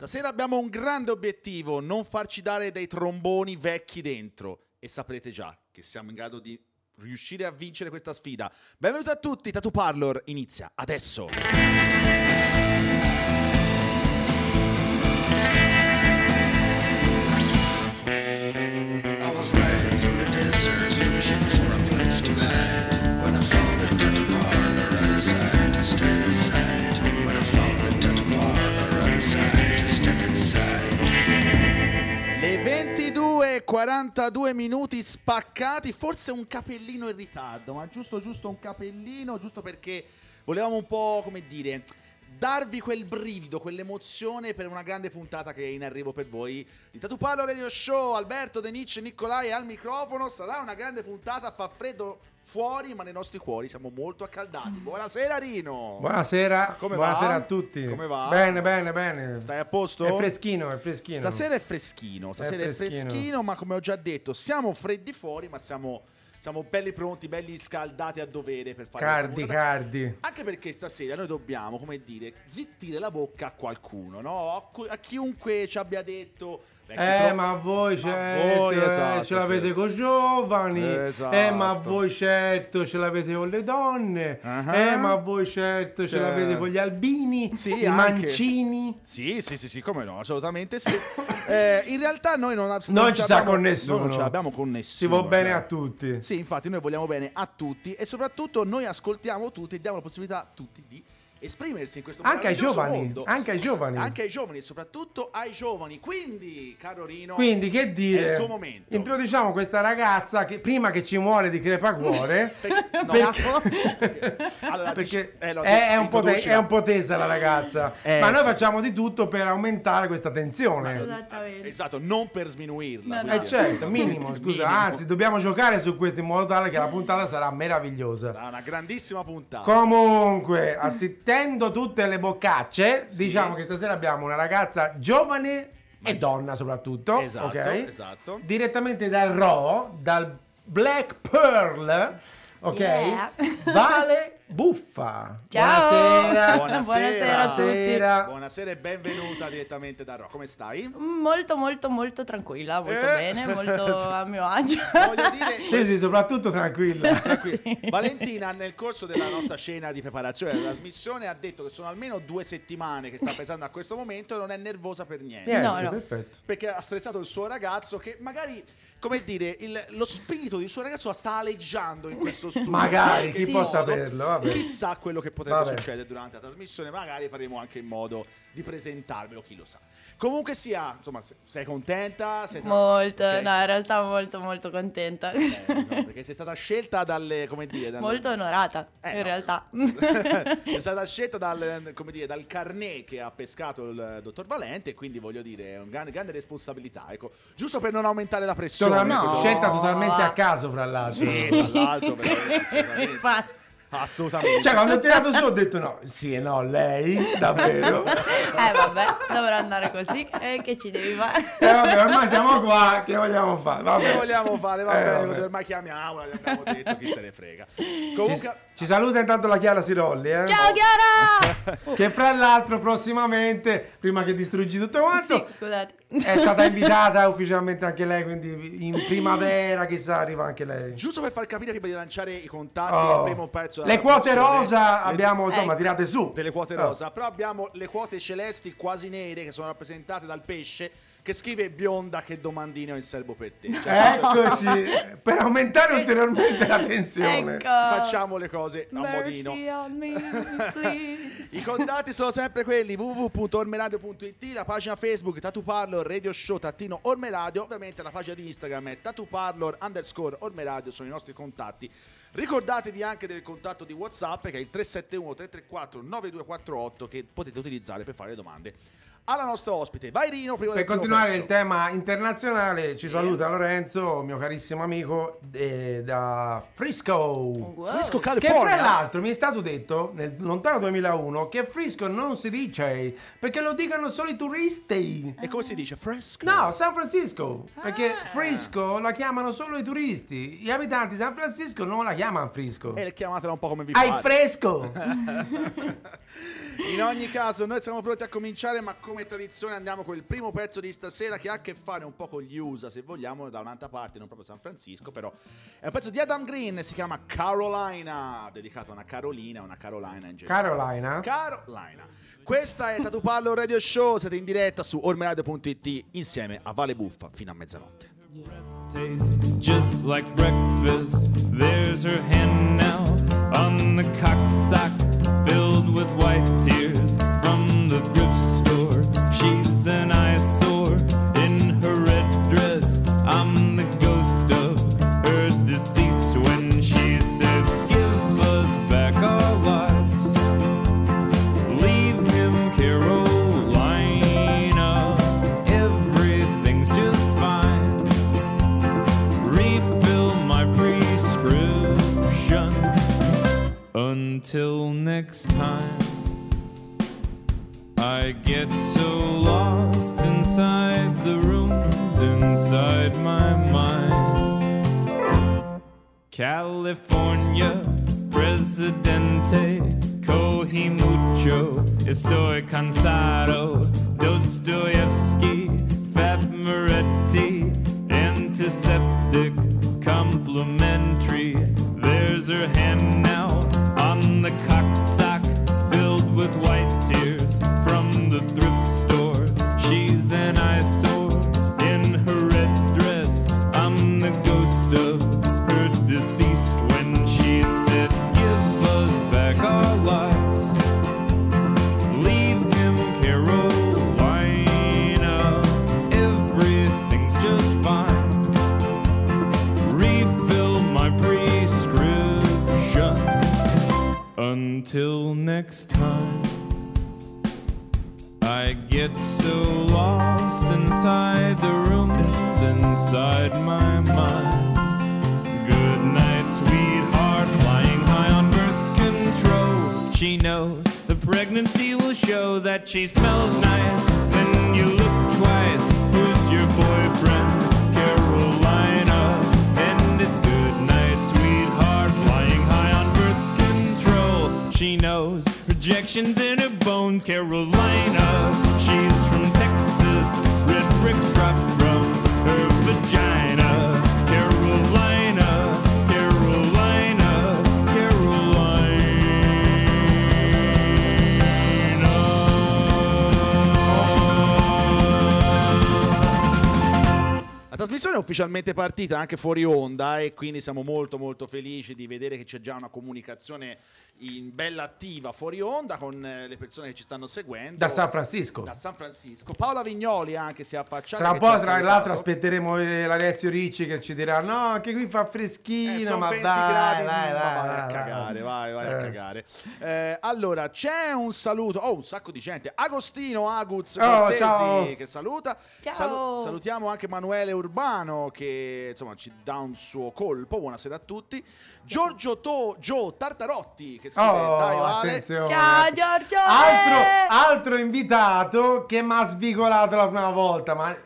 Stasera abbiamo un grande obiettivo, non farci dare dei tromboni vecchi dentro. E saprete già che siamo in grado di riuscire a vincere questa sfida. Benvenuti a tutti, Tatu Parlor inizia adesso. 42 minuti spaccati, forse un capellino in ritardo, ma giusto giusto un capellino, giusto perché volevamo un po', come dire, darvi quel brivido, quell'emozione per una grande puntata che è in arrivo per voi di Tatu Parlo Radio Show. Alberto, Denice, Nicolai al microfono, sarà una grande puntata, fa freddo fuori, ma nei nostri cuori siamo molto accaldati. Buonasera Rino. Buonasera, Come buonasera va? a tutti. Come va? Bene, bene, bene. Stai a posto? È freschino, è freschino. Stasera è freschino, stasera è freschino. freschino, ma come ho già detto, siamo freddi fuori, ma siamo, siamo belli pronti, belli scaldati a dovere per fare Cardi, cardi. Anche perché stasera noi dobbiamo, come dire, zittire la bocca a qualcuno, no? A, cu- a chiunque ci abbia detto... "Vecchi Eh, tro- ma voi certo, voi, eh, esatto, ce l'avete sì. con i giovani. Esatto. Eh, ma voi certo ce l'avete con le donne. Ah. Eh, ma voi certo ce l'avete con gli albini, Sì, i anche. mancini. Sì, sì, sì, sì, come no, assolutamente sì. Eh, in realtà noi non, ab- Non ci sta abbiamo- con nessuno. Non ce l'abbiamo con Si nessuno. va bene cioè. a tutti. Sì, infatti noi vogliamo bene a tutti e soprattutto noi ascoltiamo tutti e diamo la possibilità a tutti di esprimersi in questo Anche ai giovani, mondo. anche ai giovani. Anche ai giovani soprattutto ai giovani. Quindi, caro Rino, Quindi che dire? È il tuo momento. Introduciamo questa ragazza che prima che ci muore di crepacuore. per- no, perché Allora, perché eh, lo è, è un po te- è un po' tesa la ragazza. Eh, ma noi sì, facciamo di tutto per aumentare questa tensione. Esattamente. Esatto, non per sminuirla. No, no. Eh certo, minimo, scusa, Minimo. anzi dobbiamo giocare su questo in modo tale che la puntata sarà meravigliosa. Sarà una grandissima puntata. Comunque, azzittendo tutte le boccacce, Sì. diciamo che stasera abbiamo una ragazza giovane e donna soprattutto, Esatto, ok? esatto. Direttamente dal Raw, dal Black Pearl, ok? Yeah. Vale Buffa. Ciao. Buonasera. Buonasera. Buonasera a tutti. Buonasera. Buonasera e benvenuta direttamente da Ro. Come stai? Molto molto molto tranquilla, molto Eh. bene, molto a mio agio. Voglio dire, Sì, sì, soprattutto tranquilla. Tranquillo. Sì. Valentina nel corso della nostra scena di preparazione della trasmissione ha detto che sono almeno due settimane che sta pensando a questo momento e non è nervosa per niente. Niente, No, no. perfetto. Perché ha stressato il suo ragazzo che magari, come dire, il- lo spirito del suo ragazzo la sta aleggiando in questo studio. Magari, chi In può saperlo, vabbè. Chissà quello che potrebbe Vabbè. succedere durante la trasmissione, magari faremo anche in modo di presentarvelo, chi lo sa. Comunque sia, insomma, se- sei contenta? Sei tra- Molto, Ok. no, in realtà molto molto contenta. Eh, no, perché sei stata scelta dalle, come dire, dalle- Molto onorata, Eh, in no. realtà. è stata scelta dal, come dire, dal carnet che ha pescato il dottor Valente quindi voglio dire è una grande, grande responsabilità ecco giusto per non aumentare la pressione Totalmente- No. Scelta totalmente a caso, fra l'altro. sì, tra l'altro. Infatti. Assolutamente Cioè, quando ho tirato su ho detto no, sì e no, lei, davvero. Eh vabbè, dovrà andare così. E che ci devi fare? Eh vabbè, ormai siamo qua, che vogliamo fare? Vabbè. che vogliamo fare va Eh, bene ormai chiamiamola gli abbiamo detto chi se ne frega comunque ci saluta intanto la Chiara Sirolli, eh? Ciao Chiara! Che fra l'altro prossimamente, prima che distruggi tutto quanto, Sì, è stata invitata ufficialmente anche lei, quindi in primavera chissà arriva anche lei. giusto per far capire prima di lanciare i contatti Oh. il primo pezzo Le quote rosa le- abbiamo insomma Ecco. tirate su. delle quote Oh. rosa, però abbiamo le quote celesti quasi nere che sono rappresentate dal pesce che scrive bionda che domandine ho in serbo per te. Cioè, Eccoci, per aumentare ulteriormente la tensione. Ecco. facciamo le cose a Mercy modino. me. I contatti sono sempre quelli www.ormeradio.it, la pagina Facebook Tatu Parlor Radio Show Tattino Ormeradio, ovviamente la pagina di Instagram è Tatu Parlor underscore Ormeradio sono i nostri contatti. Ricordatevi anche del contatto di WhatsApp che è il 371 334 9248 che potete utilizzare per fare le domande alla nostra ospite. Vai Rino, prima Per continuare il tema internazionale, ci saluta Lorenzo, mio carissimo amico eh, da Frisco. Wow. Frisco, Che California. fra l'altro mi è stato detto nel lontano 2001 che Frisco non si dice perché lo dicono solo i turisti. E come si dice? Fresco? No, San Francisco, perché Ah. Frisco la chiamano solo i turisti. Gli abitanti di San Francisco non la chiamano Frisco. E chiamatela un po' come vi Hai pare. fresco! In ogni caso, noi siamo pronti a cominciare, ma come tradizione andiamo con il primo pezzo di stasera che ha a che fare un po' con gli USA, se vogliamo, da un'altra parte, non proprio San Francisco, però è un pezzo di Adam Green, si chiama Carolina, dedicato a una Carolina, una Carolina in generale. Carolina? Carolina. Questa è Tatu Pallo Radio Show, siete in diretta su ormeradio.it insieme a Vale Buffa fino a mezzanotte. Tastes just like breakfast. There's her hand now on the cocksock filled with white tears from the thrift Until next time, I get so lost inside the rooms inside my mind. California, Presidente, coge estoy cansado, Dostoevsky, Fab Moretti, antiseptic, the cocksock Until next time. I get so lost inside the rooms inside my mind. Good night, sweetheart, flying high on birth control. She knows the pregnancy will show that she smells nice. Then you look twice. Who's your boyfriend? She knows rejection's in her bones. Carolina. She's from Texas. Red bricks drop from her vagina. Carolina, Carolina, Carolina. La trasmissione è ufficialmente partita anche fuori onda e quindi siamo molto molto felici di vedere che c'è già una comunicazione in bella attiva fuori onda con eh, le persone che ci stanno seguendo. Da San Francisco. Da San Francisco. Paola Vignoli anche si è affacciata. Tra un po', tra l'altro, aspetteremo eh, l'Alessio Ricci che ci dirà: No, anche qui fa Eh, freschino. sono ma 20 dai, gradi, dai, ma dai, vai dai, a dai. cagare, vai, vai a Eh. cagare. Eh, allora, c'è un saluto, oh, un sacco di gente. Agostino Aguz Oh, Cortesi ciao. che saluta. Ciao. salutiamo anche Manuele Urbano che insomma ci dà un suo colpo. Buonasera a tutti. Giorgio to- Gio Tartarotti che scrive Oh, Dai Vale. attenzione. Ciao Giorgio! Altro, altro invitato che mi ha svigolato la prima volta, ma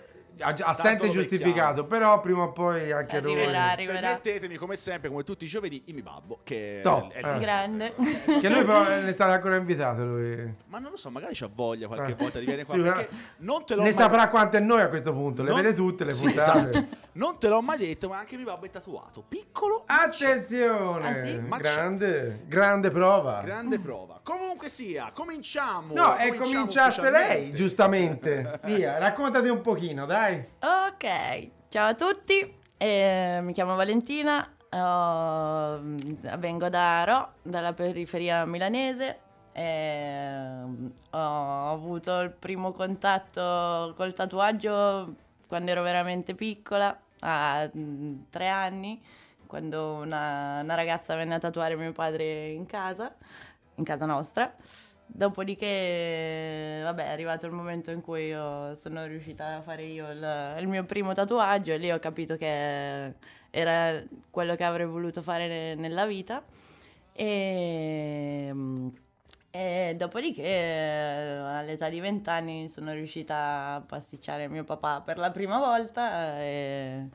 assente giustificato, però prima o poi anche lui. Arriverà, arriverà. Permettetemi come sempre, come tutti i giovedì, il mi babbo che Top, è- eh. Grande. Che lui però ne è stato ancora invitato lui. Ma non lo so, magari c'ha voglia qualche Eh. volta di venire qua Sì, perché non te l'ho Ne mai saprà quante noi a questo punto, le Non- vede tutte le Sì, puntate. esatto. Non te l'ho mai detto, ma anche mio babbo è tatuato. Piccolo. Attenzione, Ah, sì? Ma c'è. grande, grande prova. grande prova. Comunque sia, cominciamo. No, e cominciamo cominciasse lei, giustamente. Via, raccontati un pochino, dai. Ok, ciao a tutti, eh, mi chiamo Valentina, oh, vengo da Ro, dalla periferia milanese. e, ho avuto il primo contatto col tatuaggio quando ero veramente piccola, a mm, tre anni, quando una, una ragazza venne a tatuare mio padre in casa, in casa nostra. Dopodiché, vabbè, è arrivato il momento in cui io sono riuscita a fare io il, il mio primo tatuaggio e lì ho capito che era quello che avrei voluto fare ne- nella vita. E, e dopodiché, all'età di 20 anni, sono riuscita a pasticciare mio papà per la prima volta e,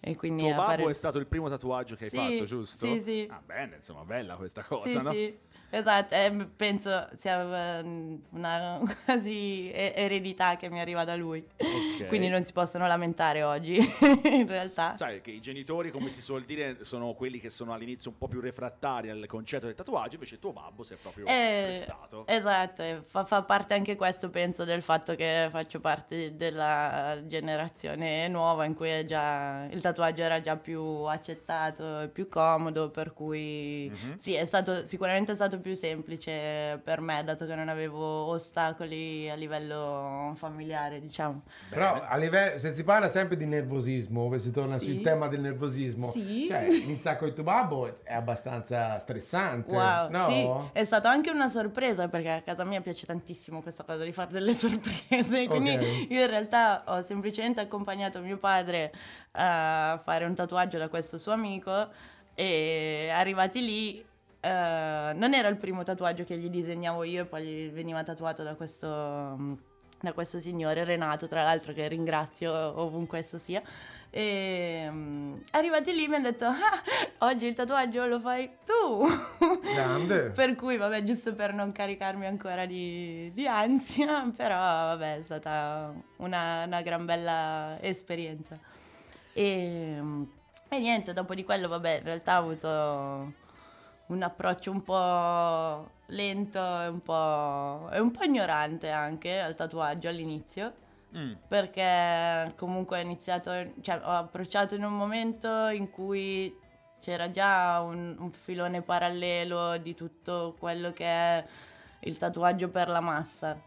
e quindi Tuo babbo fare... è stato il primo tatuaggio che hai Sì, fatto, giusto? sì, sì. Ah, bene, insomma, bella questa cosa, Sì, no? sì. Esatto, e m- penso sia eh, una quasi eredità che mi arriva da lui. Ok. Quindi non si possono lamentare oggi, in realtà. Sai che i genitori, come si suol dire, sono quelli che sono all'inizio un po' più refrattari al concetto del tatuaggio, invece tuo babbo si è proprio Eh, prestato. esatto, fa, fa parte anche questo, penso, del fatto che faccio parte della generazione nuova in cui è già, il tatuaggio era già più accettato e più comodo, per cui Mhm. sì, è stato sicuramente è stato più semplice per me, dato che non avevo ostacoli a livello familiare, diciamo. Però a livello, se si parla sempre di nervosismo, se si torna Sì. sul tema del nervosismo, Sì. cioè iniziare con il tuo babbo è abbastanza stressante. Wow, no? sì, è stata anche una sorpresa perché a casa mia piace tantissimo questa cosa di fare delle sorprese, quindi Ok. io in realtà ho semplicemente accompagnato mio padre a fare un tatuaggio da questo suo amico e arrivati lì eh, non era il primo tatuaggio che gli disegnavo io e poi gli veniva tatuato da questo, da questo signore Renato, tra l'altro che ringrazio ovunque esso sia. E mm, arrivati lì mi hanno detto: "Ah, oggi il tatuaggio lo fai tu. Grande. per cui, vabbè, giusto per non caricarmi ancora di, di ansia, però, vabbè, è stata una, una gran bella esperienza. E, mm, e niente, dopo di quello, vabbè, in realtà ho avuto un approccio un po' lento e un po', e un po' ignorante anche al tatuaggio all'inizio Mm. perché comunque ho iniziato, cioè ho approcciato in un momento in cui c'era già un, un filone parallelo di tutto quello che è il tatuaggio per la massa.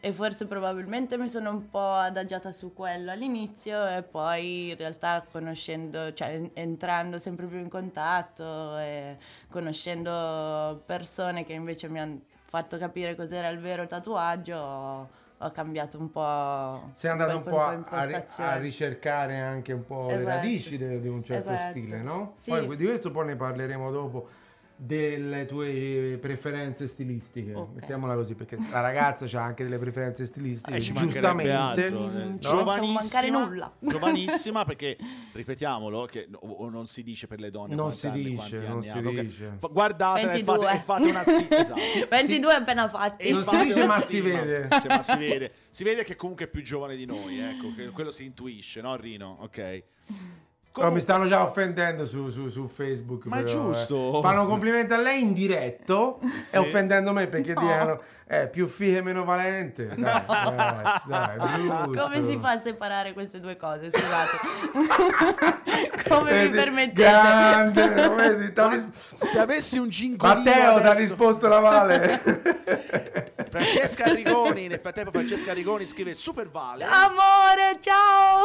E forse probabilmente mi sono un po' adagiata su quello all'inizio e poi in realtà conoscendo, cioè en- entrando sempre più in contatto e conoscendo persone che invece mi hanno fatto capire cos'era il vero tatuaggio, ho, cambiato un po'. Sei andato un po' a, a ri- impostazione. a ricercare anche un po' le Esatto. radici de- di un certo Esatto. stile, no? Sì. Poi di questo poi ne parleremo dopo delle tue preferenze stilistiche, Ok. mettiamola così, perché la ragazza ha anche delle preferenze stilistiche, Eh, ci mancherebbe giustamente. altro, eh. Non ci Giovanissima, mancare nulla. giovanissima perché ripetiamolo che o, non si dice per le donne Non si anni- dice, quanti non anni si hanno, dice. Fa- guardatela e fate, 22. e fate una stima esatto. 22 appena fatti. E Non si dice, ma si vede. Cioè, ma si vede. Si vede che comunque è più giovane di noi, ecco, che quello si intuisce, no Rino? Ok. Però mi Comunque- stanno già offendendo su, su- su Facebook. Ma è però, eh. giusto. Fanno complimenti a lei in diretto Sì. e offendendo me perché No. dicono eh, più fighe meno valente. Dai, dai, dai, brutto. Come si fa a separare queste due cose? Scusate. Come mi Vedi, permettete? Grande, vedi, t'ha ris- Se avessi un gingolino Matteo ti ha risposto la Vale. Francesca Rigoni, nel frattempo Francesca Rigoni scrive Super Vale. Amore, ciao!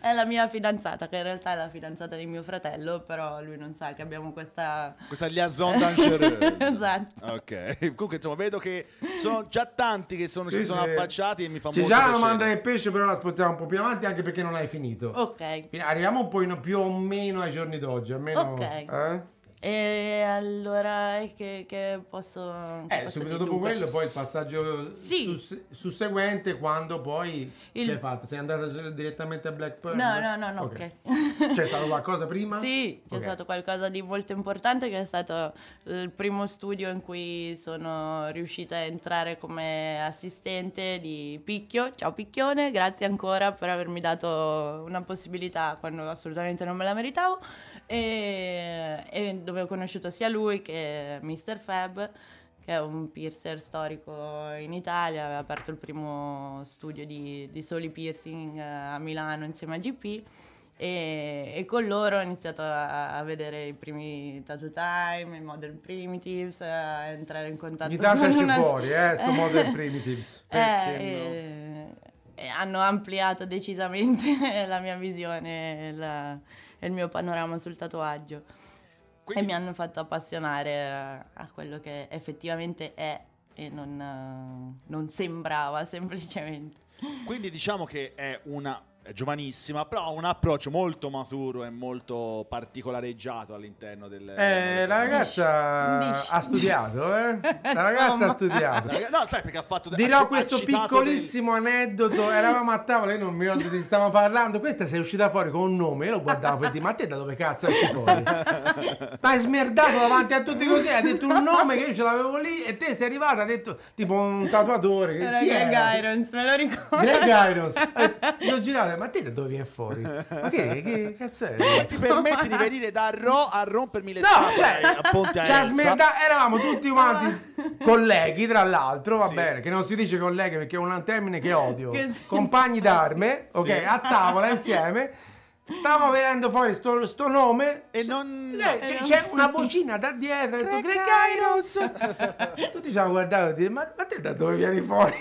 è la mia fidanzata, che in realtà è la fidanzata di mio fratello, però lui non sa che abbiamo questa... Questa liaison dangereuse. Esatto. Ok, comunque insomma vedo che sono già tanti che sono- Sì, si sono sì. affacciati e mi fa C'è molto già la domanda del pesce, però la spostiamo un po' più avanti anche perché non hai finito. Ok. Arriviamo un po' in- più o meno ai giorni d'oggi, almeno... Ok. Eh? E allora che, che posso... che Eh, posso subito dopo Dunque, quello, poi il passaggio Sì. sus- susseguente, quando poi Il- che hai fatto? Sei andata direttamente a Blackburn? No, no, no, no, Ok. ok. C'è stato qualcosa prima? Sì, c'è Ok. stato qualcosa di molto importante che è stato il primo studio in cui sono riuscita a entrare come assistente di Picchio. Ciao Picchione, grazie ancora per avermi dato una possibilità quando assolutamente non me la meritavo. E, e dove ho conosciuto sia lui che Mr. Fab che è un piercer storico in Italia, aveva aperto il primo studio di, di soli piercing eh, a Milano insieme a GP e, e con loro ho iniziato a, a vedere i primi Tattoo Time, i Modern Primitives, a entrare in contatto Ogni tanto con esce una- fuori, eh, sto Modern Primitives. Eh, Perché e- e hanno ampliato decisamente la mia visione e la- e il mio panorama sul tatuaggio Quindi- e mi hanno fatto appassionare a, quello che effettivamente è e non, non sembrava semplicemente. Quindi diciamo che è una è giovanissima, però ha un approccio molto maturo e molto particolareggiato all'interno del... Eh, la ragazza ha studiato, eh? La ragazza ha studiato. No, sai perché ha fatto... Dirò ha- questo ha piccolissimo aneddoto. Eravamo a tavola, io non mi ricordo di stavamo parlando. Questa sei uscita fuori con un nome. Io lo guardavo per dire: Ma te da dove cazzo esci fuori? Ma hai smerdato davanti a tutti così. Hai detto un nome che io ce l'avevo lì. E te sei arrivata. Ha detto tipo un tatuatore. Era Greg era? Irons, me lo ricordo. Greg Irons. Ha detto, Io ho girato, ma te da dove vieni fuori? Ma che, che cazzo è? dei- Ti permetti di venire da Ro a rompermi le No, scatole cioè, a Ponte a ci ha Elsa. smerda- eravamo tutti quanti colleghi, tra l'altro, va Sì. bene, che non si dice colleghi perché è un termine che odio. Che. Compagni d'arme, ok, Sì. a tavola insieme. Stavamo venendo fuori sto, sto nome E non... eh, c'è, c'è una vocina da dietro, Irons. Tutti ci hanno guardato e detto, ma, ma te da dove vieni fuori?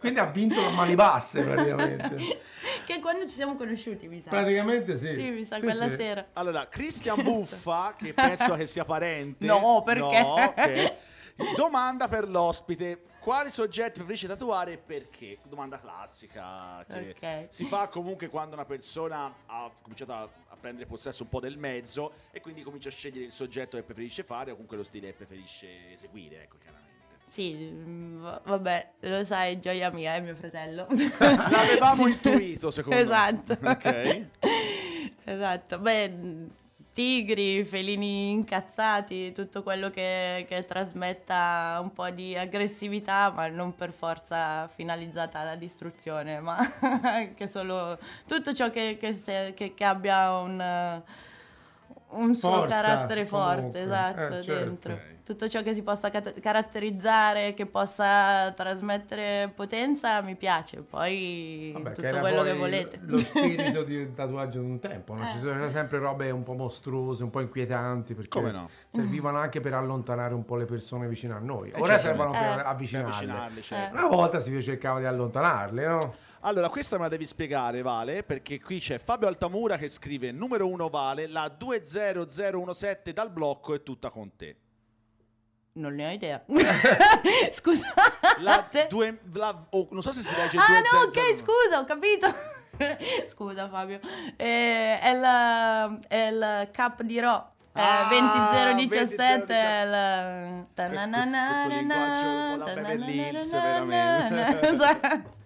Quindi ha vinto a mani basse praticamente. Che quando ci siamo conosciuti, mi sa. Praticamente sì. Sì, mi sa, Sì, quella sì. sera. Allora, Christian Buffa, che penso che sia parente. No, perché? No, ok. Domanda per l'ospite. Quali soggetti preferisce tatuare e perché? Domanda classica che Ok. si fa comunque quando una persona ha cominciato a, a prendere possesso un po' del mezzo e quindi comincia a scegliere il soggetto che preferisce fare o comunque lo stile che preferisce eseguire, ecco, chiaramente. Sì, mm, va- vabbè, lo sai, gioia mia, è mio fratello. L'avevamo intuito, secondo Esatto. me. Ok. esatto. Beh, tigri, felini incazzati, tutto quello che, che trasmetta un po' di aggressività, ma non per forza finalizzata alla distruzione, ma anche solo tutto ciò che, che se- che- abbia un, un suo Forza, carattere forte, comunque. esatto, Eh, certo. dentro. Ok. Tutto ciò che si possa cat- caratterizzare, che possa trasmettere potenza, mi piace. Poi Vabbè, che tutto era quello che volete. Lo spirito di un tatuaggio di un tempo, no? Eh. ci sono sempre robe un po' mostruose, un po' inquietanti, perché Come no? servivano anche per allontanare un po' le persone vicino a noi. Eh, Ora certamente. servono per Eh. Per avvicinarle. certo. Una volta si cercava di allontanarle, no? Allora, questa me la devi spiegare, Vale, perché qui c'è Fabio Altamura che scrive numero 1 Vale, la 20017 dal blocco è tutta con te. Non ne ho idea. Scusa. La due, la- oh, non so se si legge Ah no, 200. ok, scusa, ho capito. scusa Fabio. Eh, è, la- è il cap di Ro. Eh, Ah, 20017 è 2017. il... questo linguaggio un po' da Beverly Hills, Esatto.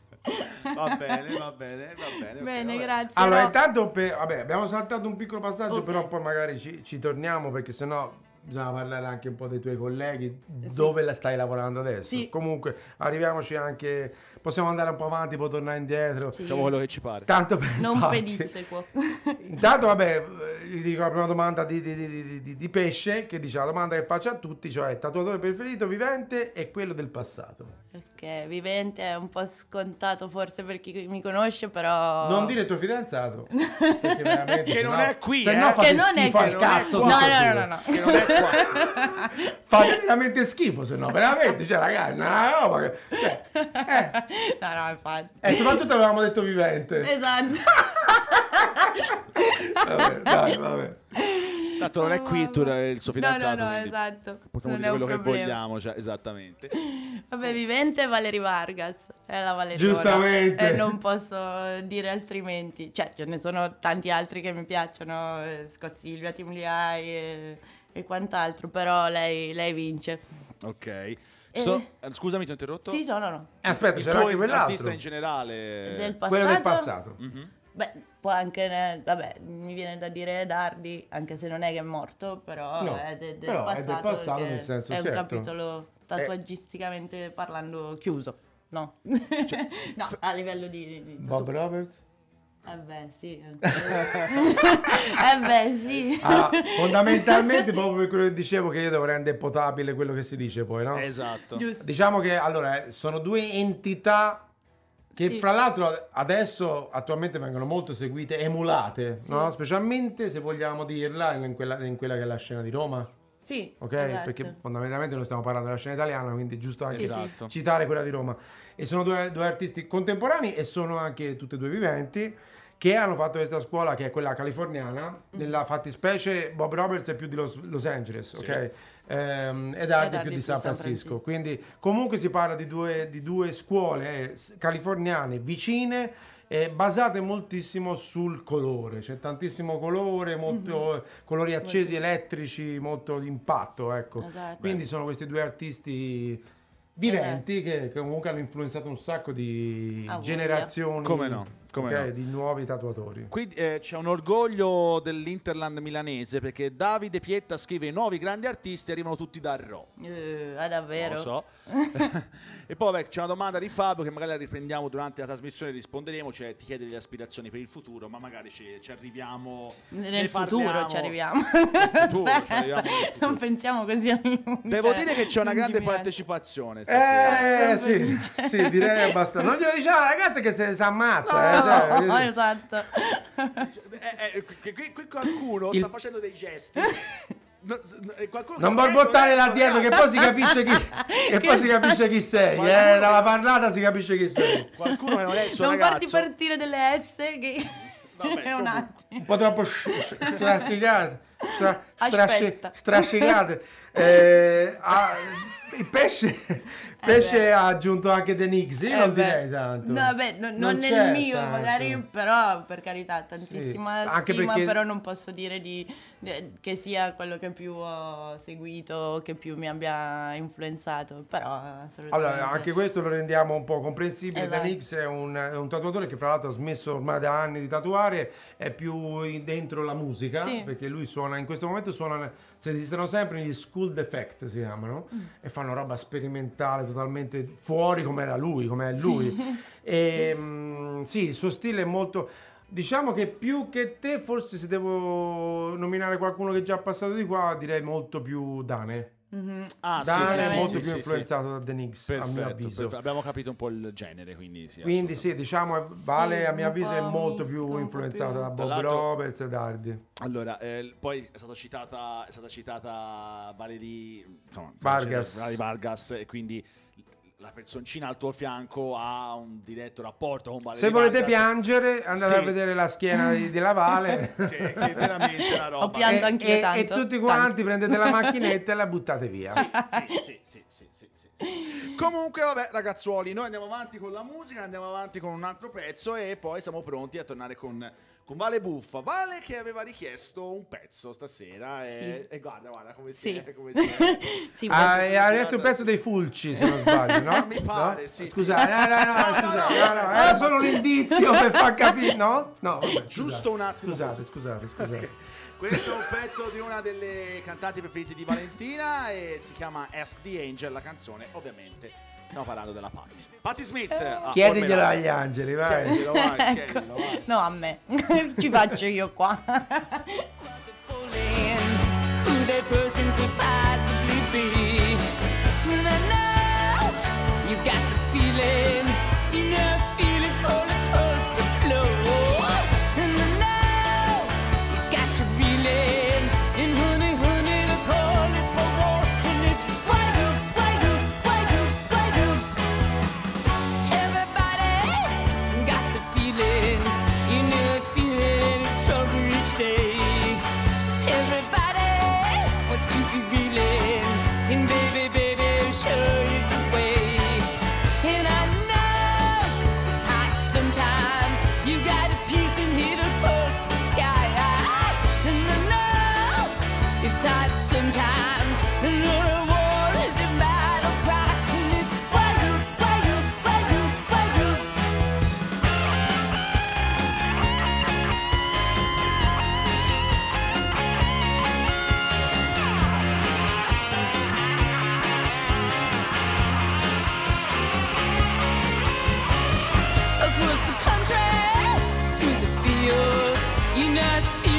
Va bene, va bene, va bene. Bene, vabbè. grazie. Allora, intanto, per- vabbè, abbiamo saltato un piccolo passaggio, Ok. però poi magari ci, ci torniamo perché sennò bisogna parlare anche un po' dei tuoi colleghi, dove la stai lavorando adesso. Sì. Comunque, arriviamoci anche, possiamo andare un po' avanti, poi tornare indietro. Sì. Facciamo quello che ci pare. Tanto per Non infatti- pedissequo. Intanto, vabbè, gli dico la prima domanda di, di- di- di- di- di pesce, che dice la domanda che faccio a tutti, cioè tatuatore preferito vivente e quello del passato. Perché vivente è un po' scontato forse per chi mi conosce, però... Non dire il tuo fidanzato, perché veramente, Che non è qui, sennò eh. fate Che non è qui. cazzo. No, no, no, no, no. Che non è qua. Fate veramente schifo, se no, veramente, cioè ragazzi, una roba che... Cioè, eh, No, no, infatti. e soprattutto avevamo detto vivente. Esatto. Vabbè, dai, vabbè. Tanto non è qui tu, il suo No, fidanzato. no, no, quindi esatto. Possiamo non dire è quello che vogliamo, cioè, esattamente. Vabbè, vivente Valerie Vargas. È la Valerie. Giustamente. E non posso dire altrimenti. Cioè, ce ne sono tanti altri che mi piacciono. eh, Scott Silvia, Tim Liai e, e quant'altro. Però lei, lei vince. Ok. Ci sono- eh, scusami, ti ho interrotto? Sì, no, no, no. Eh, Aspetta, Il c'era tuo anche artista in generale. Del passato. Quello del passato. Mhm. Beh, può anche, vabbè, mi viene da dire Dardi, anche se non è che è morto, però No, è de- del però è del passato. passato nel senso, è un certo. capitolo tatuaggisticamente parlando chiuso. No, Cioè, no, a livello di... di- Bob Roberts? Eh beh, sì. eh beh, sì. Ah, fondamentalmente proprio per quello che dicevo che io devo rendere potabile quello che si dice poi, no? Esatto. Giusto. Diciamo che allora sono due entità che Sì. fra l'altro adesso attualmente vengono molto seguite, emulate, Sì. no? specialmente se vogliamo dirla in quella, in quella che è la scena di Roma, Sì, ok? esatto. Perché fondamentalmente noi stiamo parlando della scena italiana, quindi è giusto anche sì. Esatto. citare quella di Roma. E sono due, due artisti contemporanei e sono anche tutti e due viventi che hanno fatto questa scuola che è quella californiana, nella fattispecie Bob Roberts è più di Los, Los Angeles, ok? Ehm, ed Hardy più di San Francisco. Quindi comunque si parla di due, di due scuole eh, californiane vicine e basate moltissimo sul colore, c'è tantissimo colore, molto, colori accesi elettrici, molto d'impatto, ecco. Esatto. Quindi sono questi due artisti viventi che, che comunque hanno influenzato un sacco di Ah, generazioni. Come no, come ok, no. di nuovi tatuatori. Qui eh, c'è un orgoglio dell'Interland milanese perché Davide Pietta scrive i nuovi grandi artisti arrivano tutti da Ro. Eh, ah, Non davvero? lo so. e poi vabbè, c'è una domanda di Fabio che magari la riprendiamo durante la trasmissione e risponderemo, cioè ti chiede delle aspirazioni per il futuro, ma magari ci, ci arriviamo Nel ne futuro parliamo. ci arriviamo. Nel futuro, ci arriviamo nel futuro. non pensiamo così a lungo. Devo cioè, dire che c'è una grande partecipazione stasera. Eh sì, sì, direi abbastanza. Non glielo diciamo alla ragazza che se si ammazza. No, eh, cioè, no, vedi. esatto. Eh, eh, qui, qui- qualcuno Il- sta facendo dei gesti. No, eh, Non che borbottare là dietro che poi si capisce chi, che poi si capisce chi sei. Eh, dalla parlata si capisce chi sei. Qualcuno che non è il suo non farti ragazzo. partire delle S che Vabbè, è un attimo. Un po' troppo strascicate. strascicate. Eh, il pesce, pesce beh. ha aggiunto anche The Nix. Io Eh non beh. direi tanto. No, vabbè, no- non, c'è nel mio, tanto. magari, però per carità, tantissima Sì, anche stima, perché- però non posso dire di, di- che sia quello che più ho seguito, che più mi abbia influenzato, però assolutamente. Allora, anche questo lo rendiamo un po' comprensibile. Esatto. Danix è un, è un tatuatore che fra l'altro ha smesso ormai da anni di tatuare, è più dentro la musica, Sì. perché lui suona, in questo momento suona, se esistono sempre gli School Defect si chiamano, Mm. e fanno roba sperimentale totalmente fuori come era lui, come è lui. E, mm, sì, il suo stile è molto... Diciamo che più che te, forse se devo nominare qualcuno che è già passato di qua, direi molto più Dane. Mhm. Ah, sì, Dane sì, è sì, molto sì, più sì, influenzato da The Nix, sì. a mio Perfetto, avviso. perfetto. Abbiamo capito un po' il genere, quindi sì. Quindi sì, diciamo, Vale Sì, a mio avviso è molto più influenzato più- da Bob Roberts e Dardi. Allora, eh, poi è stata citata, è stata citata Valerie, insomma, Vargas. Valerie Vargas, e quindi la personcina al tuo fianco ha un diretto rapporto con Valerie Se volete Vargas, piangere, andate Sì. a vedere la schiena di, della Vale. che, che è veramente una roba. Ho pianto e, anch'io e- tanto, e tutti tanto. quanti prendete la macchinetta e la buttate via. Sì, sì, sì, sì, sì, sì. Comunque, vabbè, ragazzuoli, noi andiamo avanti con la musica, andiamo avanti con un altro pezzo e poi siamo pronti a tornare con, con Vale Buffa. Vale che aveva richiesto un pezzo stasera e, e guarda, guarda come si Sì. è. Come si è. Sì, Ah, adesso un pezzo dei Fulci, se non sbaglio, no? Mi pare, No? sì, Scusate, sì. no, no, no, No, scusate, no, no, no, era solo un indizio per far capire, no? No, vabbè, Giusto scusate. un attimo. Scusate, scusate, scusate. Questo è un pezzo di una delle cantanti preferite di Valentina e si chiama Ask the Angel, la canzone, ovviamente. Stiamo parlando della Patti. Patti Smith. a Chiediglielo Ormelano. agli angeli, vai. Chiediglielo, vai, Ecco. chiediglielo, vai. No, a me. Ci faccio io qua. you got the feeling, you I see.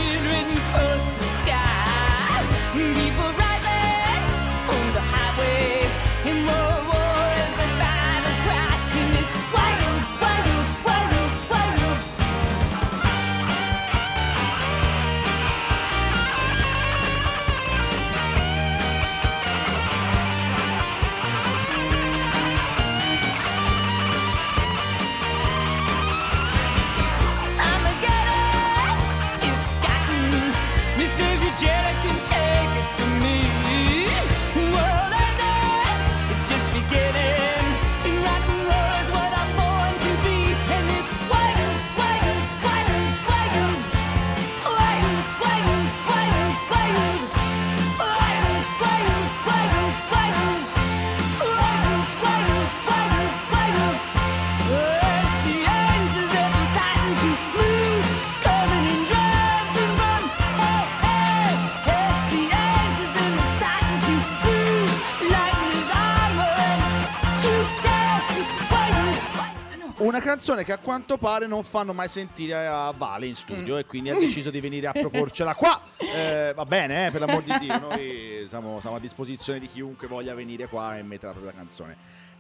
Canzone che a quanto pare non fanno mai sentire a Vale in Mm. studio e quindi ha deciso di venire a proporcela qua. Eh, va bene, eh, per l'amor di Dio, noi siamo, siamo a disposizione di chiunque voglia venire qua e mettere la propria canzone.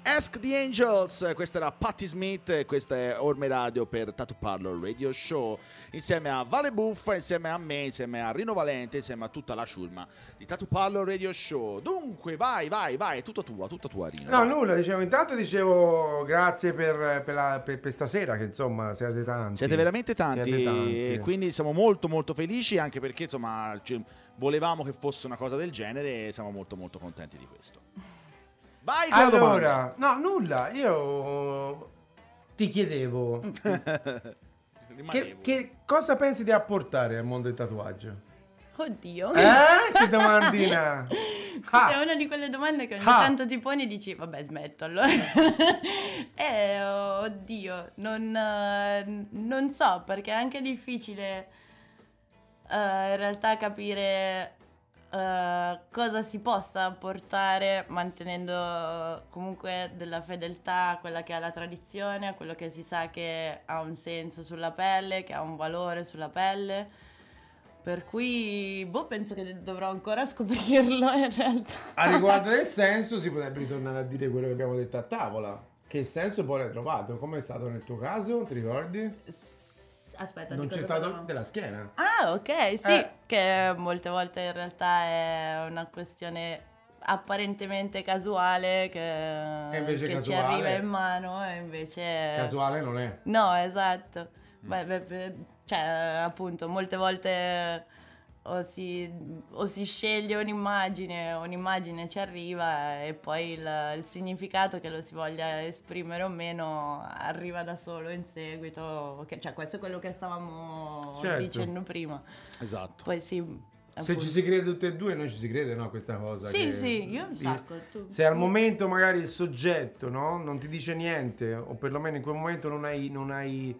Ask the Angels, questa era Patti Smith e questa è Orme Radio per Tattoo Parlor Radio Show insieme a Vale Buffa, insieme a me, insieme a Rino Valente, insieme a tutta la ciurma di Tattoo Parlor Radio Show. Dunque, vai, vai, vai, è tutto tua, tutto tua Rino. No, vai. nulla, dicevo, intanto dicevo grazie per, per, la- per- per stasera, che insomma siete tanti. Siete veramente tanti, Siete tanti. e quindi siamo molto molto felici anche perché insomma volevamo che fosse una cosa del genere e siamo molto molto contenti di questo. Vai con Allora, no, nulla, io ti chiedevo che, che cosa pensi di apportare al mondo del tatuaggio? Oddio. Eh? Che domandina! Questa è una di quelle domande che ogni Ah. tanto ti poni e dici, vabbè, smetto allora. eh, oddio, non, eh, non so, perché è anche difficile eh, in realtà capire eh, cosa si possa portare mantenendo comunque della fedeltà a quella che è la tradizione, a quello che si sa che ha un senso sulla pelle, che ha un valore sulla pelle. Per cui, boh, penso che dovrò ancora scoprirlo in realtà. A riguardo del senso si potrebbe ritornare a dire quello che abbiamo detto a tavola. Che senso poi l'hai trovato? Come è stato nel tuo caso? Ti ricordi? S- Aspetta, non c'è stato parlavamo? della schiena. Ah, ok, sì, Eh. che molte volte in realtà è una questione apparentemente casuale che, E invece che ci casuale- arriva in mano e invece... Casuale non è. No, esatto. Beh, beh, beh, cioè, appunto, molte volte o si, o si sceglie un'immagine, un'immagine ci arriva e poi il, il significato che lo si voglia esprimere o meno arriva da solo in seguito. Ok, Cioè, questo è quello che stavamo Certo. dicendo prima. Esatto. Poi sì. Se appunto. ci si crede tutti e due, noi ci si crede, no? Questa cosa. Sì, che- sì, io un sacco. Tu. Se al momento magari il soggetto no, non ti dice niente, o perlomeno in quel momento non hai, non hai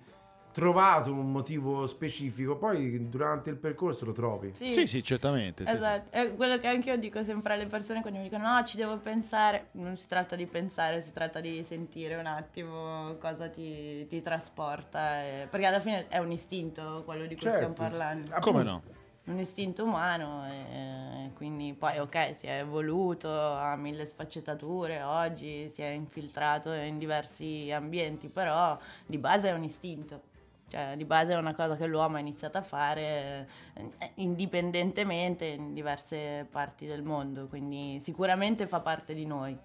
trovato un motivo specifico, poi durante il percorso lo trovi. Sì. Sì, sì, certamente. sì, sì. Esatto, è quello che anche io dico sempre alle persone quando mi dicono no ci devo pensare, non si tratta di pensare, si tratta di sentire un attimo cosa ti, ti trasporta, e- perché alla fine è un istinto quello di cui Certo. stiamo parlando, Come no? un istinto umano e quindi poi ok si è evoluto, ha mille sfaccettature, oggi si è infiltrato in diversi ambienti, però di base è un istinto. Cioè, di base è una cosa che l'uomo ha iniziato a fare eh, indipendentemente in diverse parti del mondo, quindi sicuramente fa parte di noi.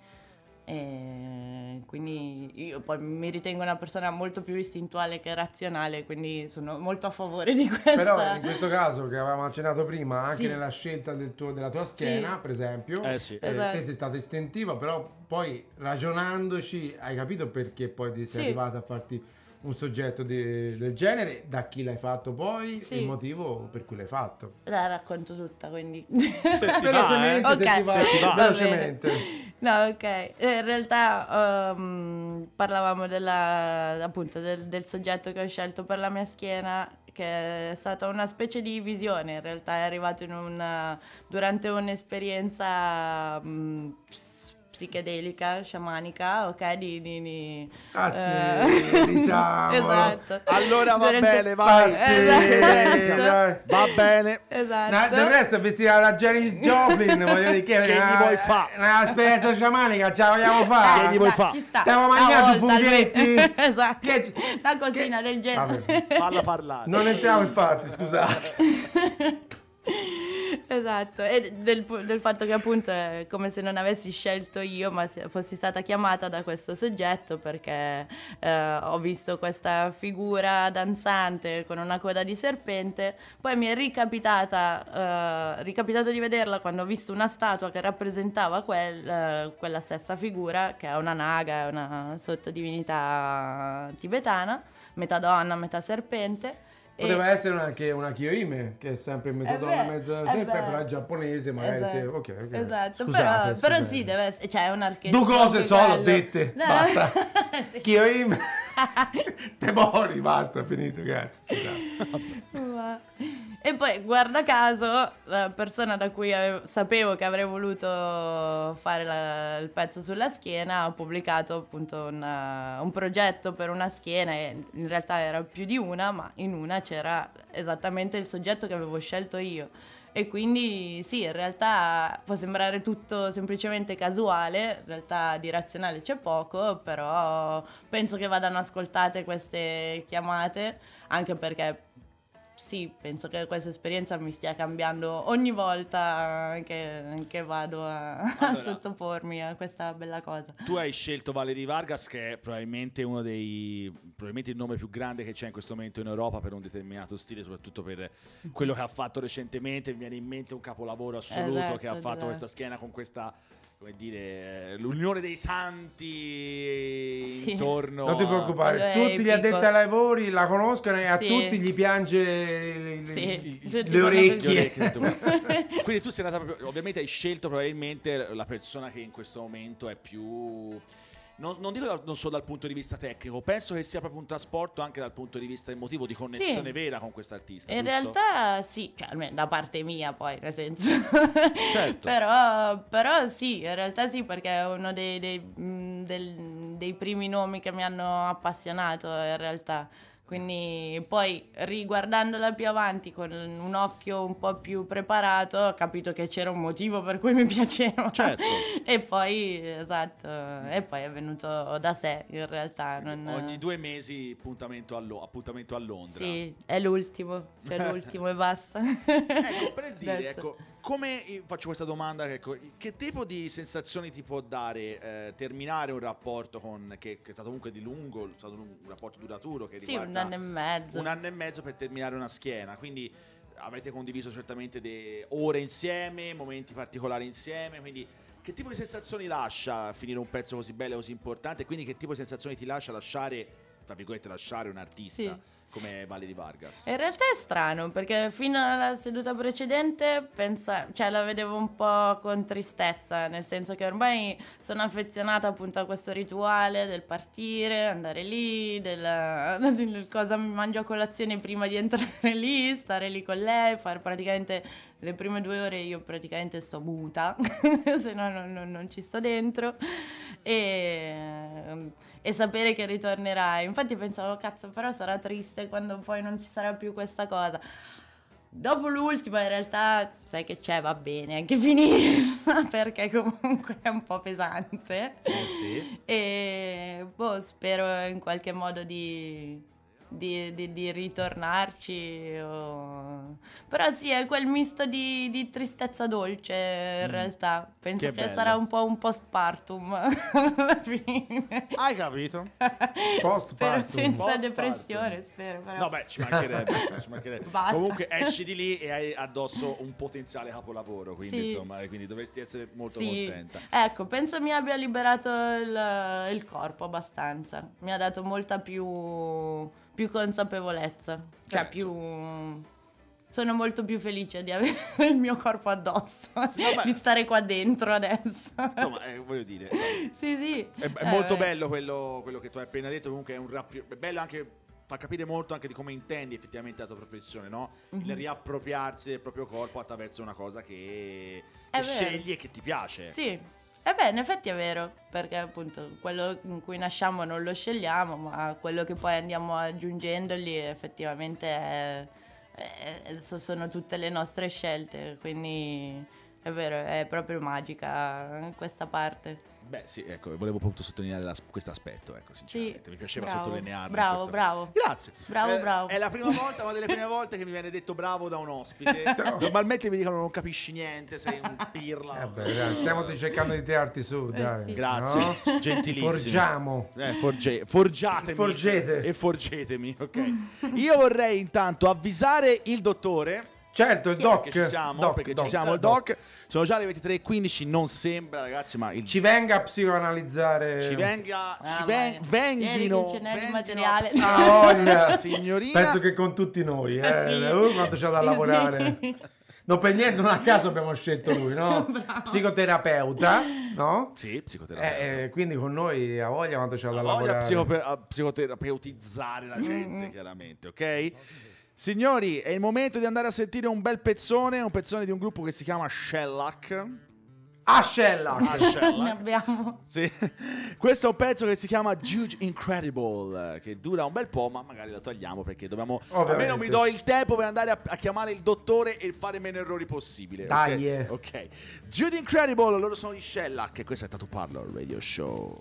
E quindi io poi mi ritengo una persona molto più istintuale che razionale, quindi sono molto a favore di questa. Però in questo caso che avevamo accennato prima, anche Sì. nella scelta del tuo- della tua schiena, Sì. per esempio, Eh sì. eh, Esatto. te sei stata istintiva, però poi ragionandoci hai capito perché poi ti sei Sì. arrivata a farti un soggetto di- del genere, da chi l'hai fatto poi, Sì. il motivo per cui l'hai fatto. La racconto tutta, quindi... Se ti va, Velocemente, eh. va, Se ti va. Va velocemente. No, ok. Eh, In realtà ehm, parlavamo della, appunto del, del soggetto che ho scelto per la mia schiena, che è stata una specie di visione. In realtà è arrivato in una, durante un'esperienza ps- psichedelica, sciamanica, ok? Di, di- di- Ah, sì, eh, diciamolo. esatto. Allora va Durante- bene, vai. Ah, sì, Esatto. dai. Va bene. Esatto. Resto è vestita da Janis Joplin, voglio dire che, Che gli vuoi fa? Un'esperienza sciamanica, ce la vogliamo Eh, fare. Che gli vuoi dai, fa? ci sta. Stiamo Una mangiando funghetti. esatto. Che c- Una cosina che- del genere. Vabbè. Falla parlare. Non entriamo infatti, scusate. Esatto, e del, del fatto che appunto è come se non avessi scelto io, ma fossi stata chiamata da questo soggetto perché eh, ho visto questa figura danzante con una coda di serpente, poi mi è ricapitata, eh, ricapitato di vederla quando ho visto una statua che rappresentava quel, eh, quella stessa figura, che è una naga, è una sottodivinità tibetana, metà donna, metà serpente. E- Poteva essere anche una Kyoime, che è sempre mezzo Eh donna, beh, eh però è giapponese, magari. Esatto, te- ok, ok. esatto, Scusate, però, però scusate. sì, deve essere, cioè è un archetipo. Due cose solo quello. dette, No. basta. Sì. Kyoime. Te mori, basta, è finito, cazzo. Scusate. Ma- E poi, guarda caso, la persona da cui avevo- sapevo che avrei voluto fare la- il pezzo sulla schiena ha pubblicato appunto una- un progetto per una schiena e in realtà era più di una, ma in una c'era esattamente il soggetto che avevo scelto io. E quindi sì, in realtà può sembrare tutto semplicemente casuale, in realtà di razionale c'è poco, però penso che vadano ascoltate queste chiamate, anche perché sì, penso che questa esperienza mi stia cambiando ogni volta che, che vado a, a Allora. sottopormi a questa bella cosa. Tu hai scelto Valerie Vargas, che è probabilmente uno dei. probabilmente il nome più grande che c'è in questo momento in Europa per un determinato stile, soprattutto per quello che ha fatto recentemente. Mi viene in mente un capolavoro assoluto Esatto, che ha fatto esatto. questa schiena con questa. Come dire. l'unione dei santi Sì. intorno. Non ti preoccupare, tutti gli addetti ai lavori la conoscono e a Sì. tutti gli piange le, le- Sì, le orecchie. Le orecchie, Quindi tu sei andata proprio. Ovviamente hai scelto probabilmente la persona che in questo momento è più. Non, non dico dal- non solo dal punto di vista tecnico, penso che sia proprio un trasporto anche dal punto di vista emotivo, di connessione Sì. vera con quest'artista. In giusto? realtà sì, cioè almeno da parte mia poi, nel senso. Certo. però, però sì, in realtà sì, perché è uno dei, dei, mh, del- dei primi nomi che mi hanno appassionato in realtà. Quindi poi riguardandola più avanti con un occhio un po' più preparato ho capito che c'era un motivo per cui mi piaceva. Certo. e poi, esatto, e poi è venuto da sé in realtà. Non... Ogni due mesi appuntamento a, Lo- appuntamento a Londra. Sì, è l'ultimo, c'è l'ultimo e basta. Ecco, per dire, Adesso. ecco, come eh, faccio questa domanda, ecco, che tipo di sensazioni ti può dare eh, terminare un rapporto con, che, che è stato comunque di lungo, è stato un, un rapporto duraturo che Sì, un anno e mezzo. un anno e mezzo per terminare una schiena, quindi avete condiviso certamente de- ore insieme, momenti particolari insieme, quindi che tipo di sensazioni lascia finire un pezzo così bello e così importante, quindi che tipo di sensazioni ti lascia lasciare, tra virgolette, lasciare un artista Sì. Come Valerie Vargas? In realtà è strano perché fino alla seduta precedente pensa, cioè, la vedevo un po' con tristezza, nel senso che ormai sono affezionata appunto a questo rituale del partire, andare lì, del, del cosa mi mangio a colazione prima di entrare lì, stare lì con lei, fare praticamente le prime due ore io praticamente sto muta, se no non, non- non ci sto dentro. E, e sapere che ritornerai. Infatti pensavo, cazzo, però sarà triste quando poi non ci sarà più questa cosa. Dopo l'ultima, in realtà, sai che c'è, va bene anche finirla perché comunque è un po' pesante. Eh sì. E boh, spero in qualche modo di, di, di- di ritornarci. o- Però sì, è quel misto di, di tristezza dolce in Mm. realtà. Penso Che che, sarà un po' un postpartum alla fine. Hai capito? Postpartum. Spero senza Postpartum. depressione, spero. Però. No, beh, ci mancherebbe. ci mancherebbe. Comunque esci di lì e hai addosso un potenziale capolavoro, quindi Sì. insomma, quindi dovresti essere molto Sì. contenta. Ecco, penso mi abbia liberato il, il corpo abbastanza. Mi ha dato molta più, più consapevolezza. Cioè, Eh, più. Sono molto più felice di avere il mio corpo addosso, Sì, vabbè. di stare qua dentro adesso. Insomma, eh, voglio dire, sì, sì. è, è Eh, molto beh. bello quello, quello che tu hai appena detto. Comunque è un rappio- è bello anche fa capire molto anche di come intendi effettivamente la tua professione, no? Il Mhm. riappropriarsi del proprio corpo attraverso una cosa che, che scegli e che ti piace. Sì. E beh, in effetti è vero, perché appunto quello in cui nasciamo non lo scegliamo, ma quello che poi andiamo aggiungendogli effettivamente è- è- so- sono tutte le nostre scelte, quindi è vero, è proprio magica questa parte. Beh, sì, ecco, volevo appunto sottolineare questo aspetto, ecco, sinceramente. Mi piaceva bravo, sottolinearlo. Bravo, questo- bravo. Grazie. Bravo, Eh, bravo. È la prima volta, una delle prime volte che mi viene detto bravo da un ospite. Normalmente mi dicono non capisci niente, sei un pirla. Eh beh, dai, stiamo cercando di tirarti su, Eh dai. sì. Grazie, no? gentilissimo. Forgiamo. Eh, forge- forgiatemi. Forgete. E forgetemi, ok. Io vorrei intanto avvisare il dottore. Certo, il doc. Perché ci siamo, doc, perché doc, ci siamo, il doc. Sono già le 23.15, non sembra, ragazzi, ma il Ci venga a psicoanalizzare. ci venga, Ah, ci ven- venghino, Vieni che ce n'è di venghino materiale. Ah, voglia. signorina. Penso che con tutti noi, eh. Eh sì. Uh, quanto c'è da Sì, lavorare. sì. Non per niente, non a caso abbiamo scelto lui, no? Psicoterapeuta, no? Sì, psicoterapeuta. Eh, eh, quindi con noi ha voglia quando c'è da Ha voglia lavorare. a psicope- a psicoterapeutizzare la gente, chiaramente, ok? Signori, è il momento di andare a sentire un bel pezzone, un pezzone di un gruppo che si chiama Shellac. Ascella! Ah, Ne Shellac. abbiamo. Sì. Questo è un pezzo che si chiama Juge Incredible, che dura un bel po', ma magari lo togliamo perché dobbiamo... Ovviamente. Almeno mi do il tempo per andare a, a chiamare il dottore e fare meno errori possibile. ok? Dai, eh. Ok. Jude Incredible, loro sono i Shellac e questo è Tattoo Parlor Radio Show.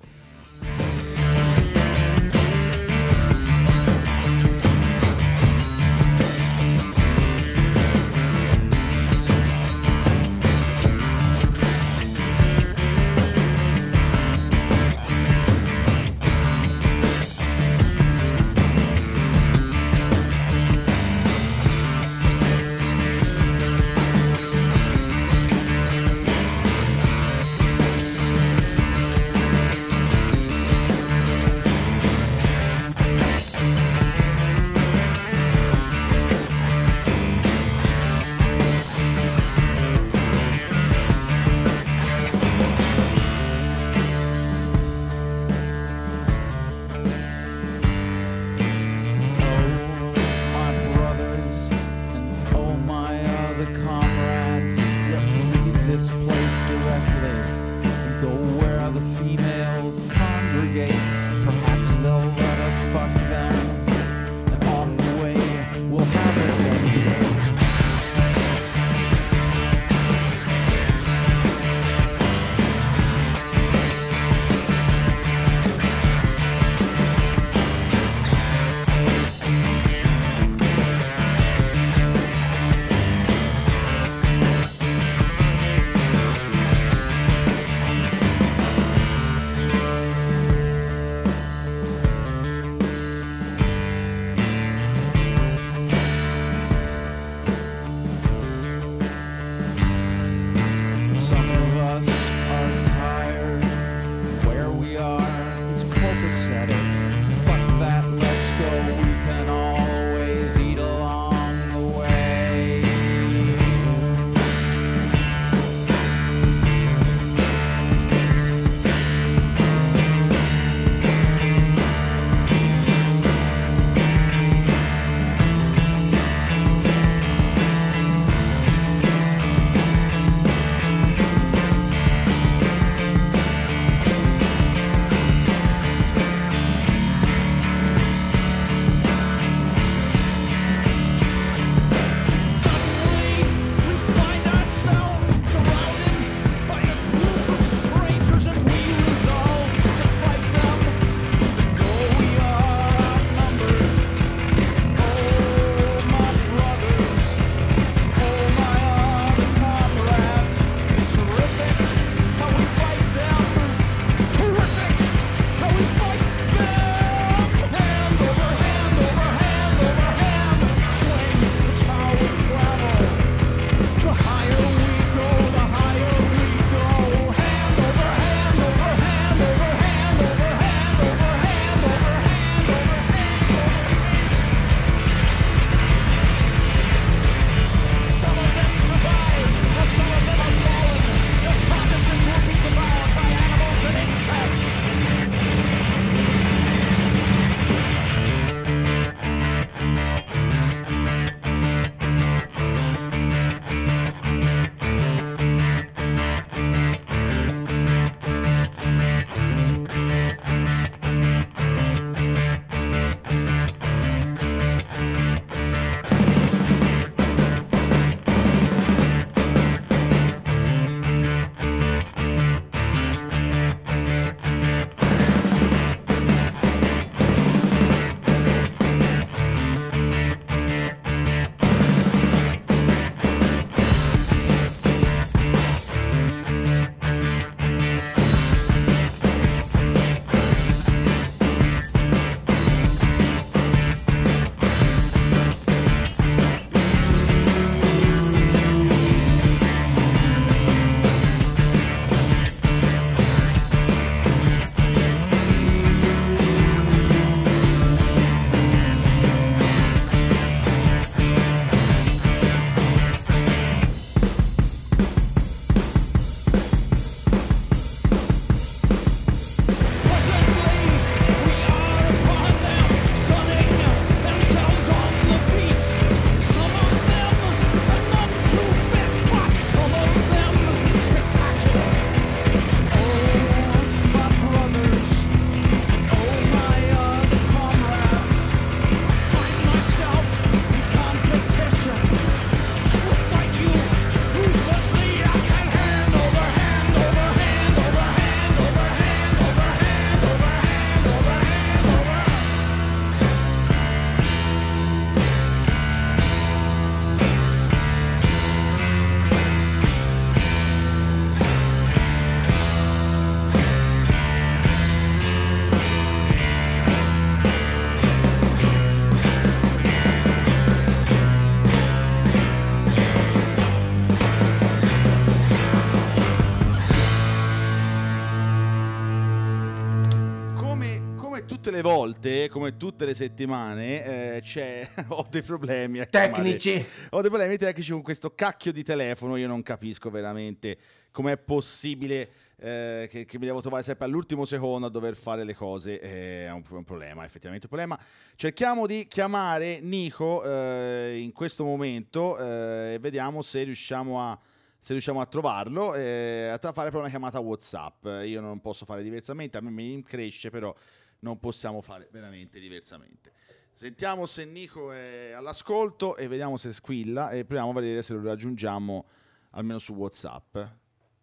Volte, come tutte le settimane, eh, ho dei problemi chiamare- Tecnici. Ho dei problemi tecnici con questo cacchio di telefono. Io non capisco veramente com'è possibile eh, che, che mi devo trovare sempre all'ultimo secondo a dover fare le cose. eh, È un, un problema, effettivamente un problema. Cerchiamo di chiamare Nico eh, in questo momento eh, e vediamo se riusciamo a. Se riusciamo a trovarlo, eh, a fare proprio una chiamata WhatsApp. Io non posso fare diversamente, a me mi cresce, però non possiamo fare veramente diversamente. Sentiamo se Nico è all'ascolto e vediamo se squilla e proviamo a vedere se lo raggiungiamo almeno su WhatsApp.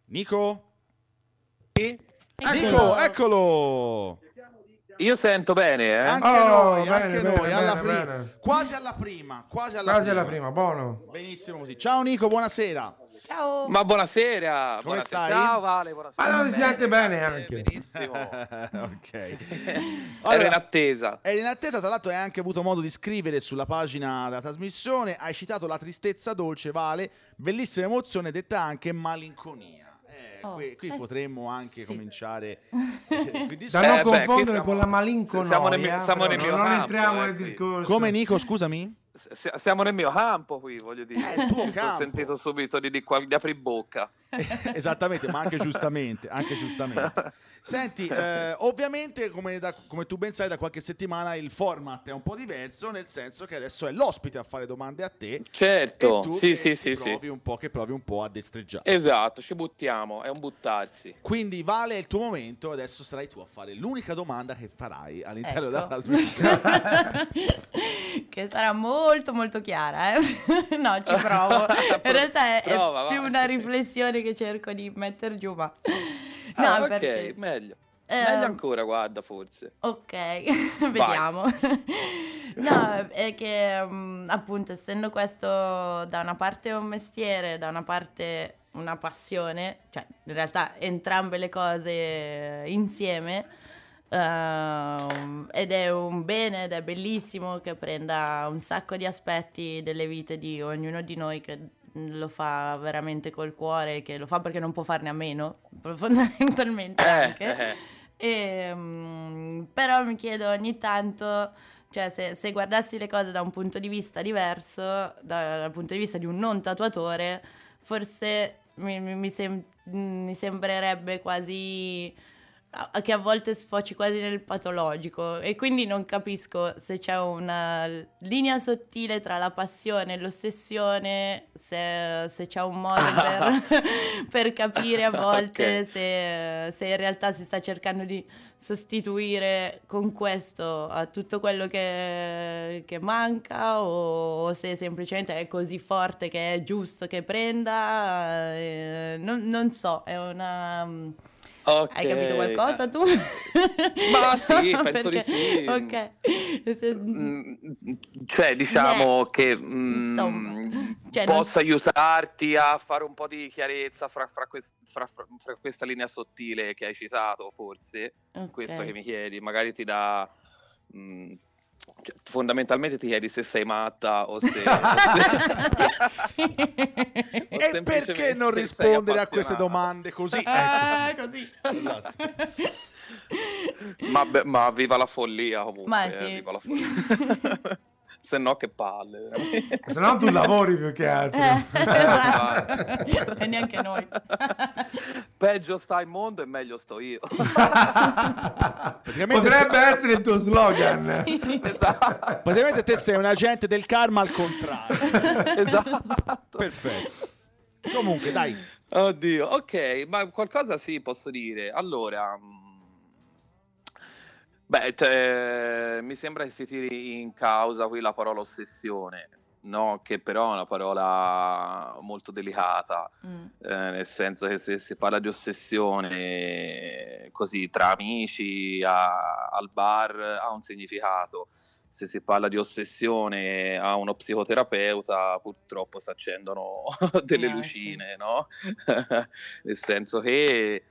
Nico? Nico, eccolo! Io sento bene, eh. Anche Oh, noi, bene, anche bene, noi, alla bene. Quasi alla prima, quasi alla Quasi prima. alla prima, buono. Benissimo così. Ciao Nico, buonasera. Ciao. Ma buonasera. Come buonasera. stai? Ciao Vale, buonasera. Non si sente bene Eh, anche. Benissimo. ok. Era Allora, in attesa. E in attesa, tra l'altro, hai anche avuto modo di scrivere sulla pagina della trasmissione. Hai citato la tristezza dolce, Vale, bellissima emozione, detta anche malinconia. Eh, Oh, qui qui eh, potremmo anche sì. cominciare. eh, Da non Eh, beh, confondere siamo- con la malinconia. siamo nel mio- siamo nel non, mio non campo, entriamo eh, nel discorso. Come Nico, scusami? Siamo nel mio campo qui, voglio dire. È il tuo campo. sentito subito di, di, di apri bocca. Esattamente, ma anche giustamente, anche giustamente. Senti, eh, ovviamente, come, da- come tu ben sai, da qualche settimana il format è un po' diverso, nel senso che adesso è l'ospite a fare domande a te. Certo, e tu sì, che sì, sì, sì. provi un po', che provi un po' a destreggiare. Esatto, ci buttiamo, è un buttarsi. Quindi vale il tuo momento, adesso sarai tu a fare l'unica domanda che farai all'interno della Ecco. trasmissione. che sarà molto molto chiara, eh? no, ci provo. In realtà è, è Prova, va. più una riflessione che cerco di mettere giù, ma... No, Ah, ok, perché... meglio. ehm, Meglio ancora, guarda, forse. Ok, vediamo. no, è che mm, appunto essendo questo da una parte un mestiere, da una parte una passione, cioè in realtà entrambe le cose insieme, ehm, ed è un bene ed è bellissimo che prenda un sacco di aspetti delle vite di ognuno di noi che lo fa veramente col cuore, che lo fa perché non può farne a meno, fondamentalmente Eh, anche. eh. E, mm, però mi chiedo ogni tanto, cioè se, se guardassi le cose da un punto di vista diverso, da- dal punto di vista di un non tatuatore, forse mi, mi- sem- mi sembrerebbe quasi che a volte sfoci quasi nel patologico e quindi non capisco se c'è una linea sottile tra la passione e l'ossessione, se, se c'è un modo per, per capire a volte Ok. se, se in realtà si sta cercando di sostituire con questo a tutto quello che, che manca o, o se semplicemente è così forte che è giusto che prenda, eh, non, non so, è una... Ok. Hai capito qualcosa tu? Ma sì, penso di Perché- sì. Ok. Se- Mm, cioè, diciamo Beh, che mm, cioè, non- possa aiutarti a fare un po' di chiarezza fra, fra quest- fra- fra- questa linea sottile che hai citato, forse, ok. questo che mi chiedi, magari ti dà... mm, cioè, fondamentalmente ti chiedi se sei matta o se... Sì. o e perché non rispondere a queste domande così? Ah, Ecco. così. Esatto. Ma, beh, ma viva la follia comunque, Ma eh, sì. viva la follia. Se no che palle. Se no tu lavori più che altro. Eh, esatto. e neanche noi. Peggio sta il mondo e meglio sto io. Praticamente Potrebbe essere il tuo slogan. esatto. Praticamente te sei un agente del karma al contrario. esatto. Perfetto. Comunque, dai. Oddio, ok, ma qualcosa sì posso dire. Allora, mm, beh, te- mi sembra che si tiri in causa qui la parola ossessione, no? Che però è una parola molto delicata. Mm. Eh, nel senso che se si parla di ossessione così tra amici a- al bar ha un significato, se si parla di ossessione a uno psicoterapeuta purtroppo si accendono delle sì. lucine, no? nel senso che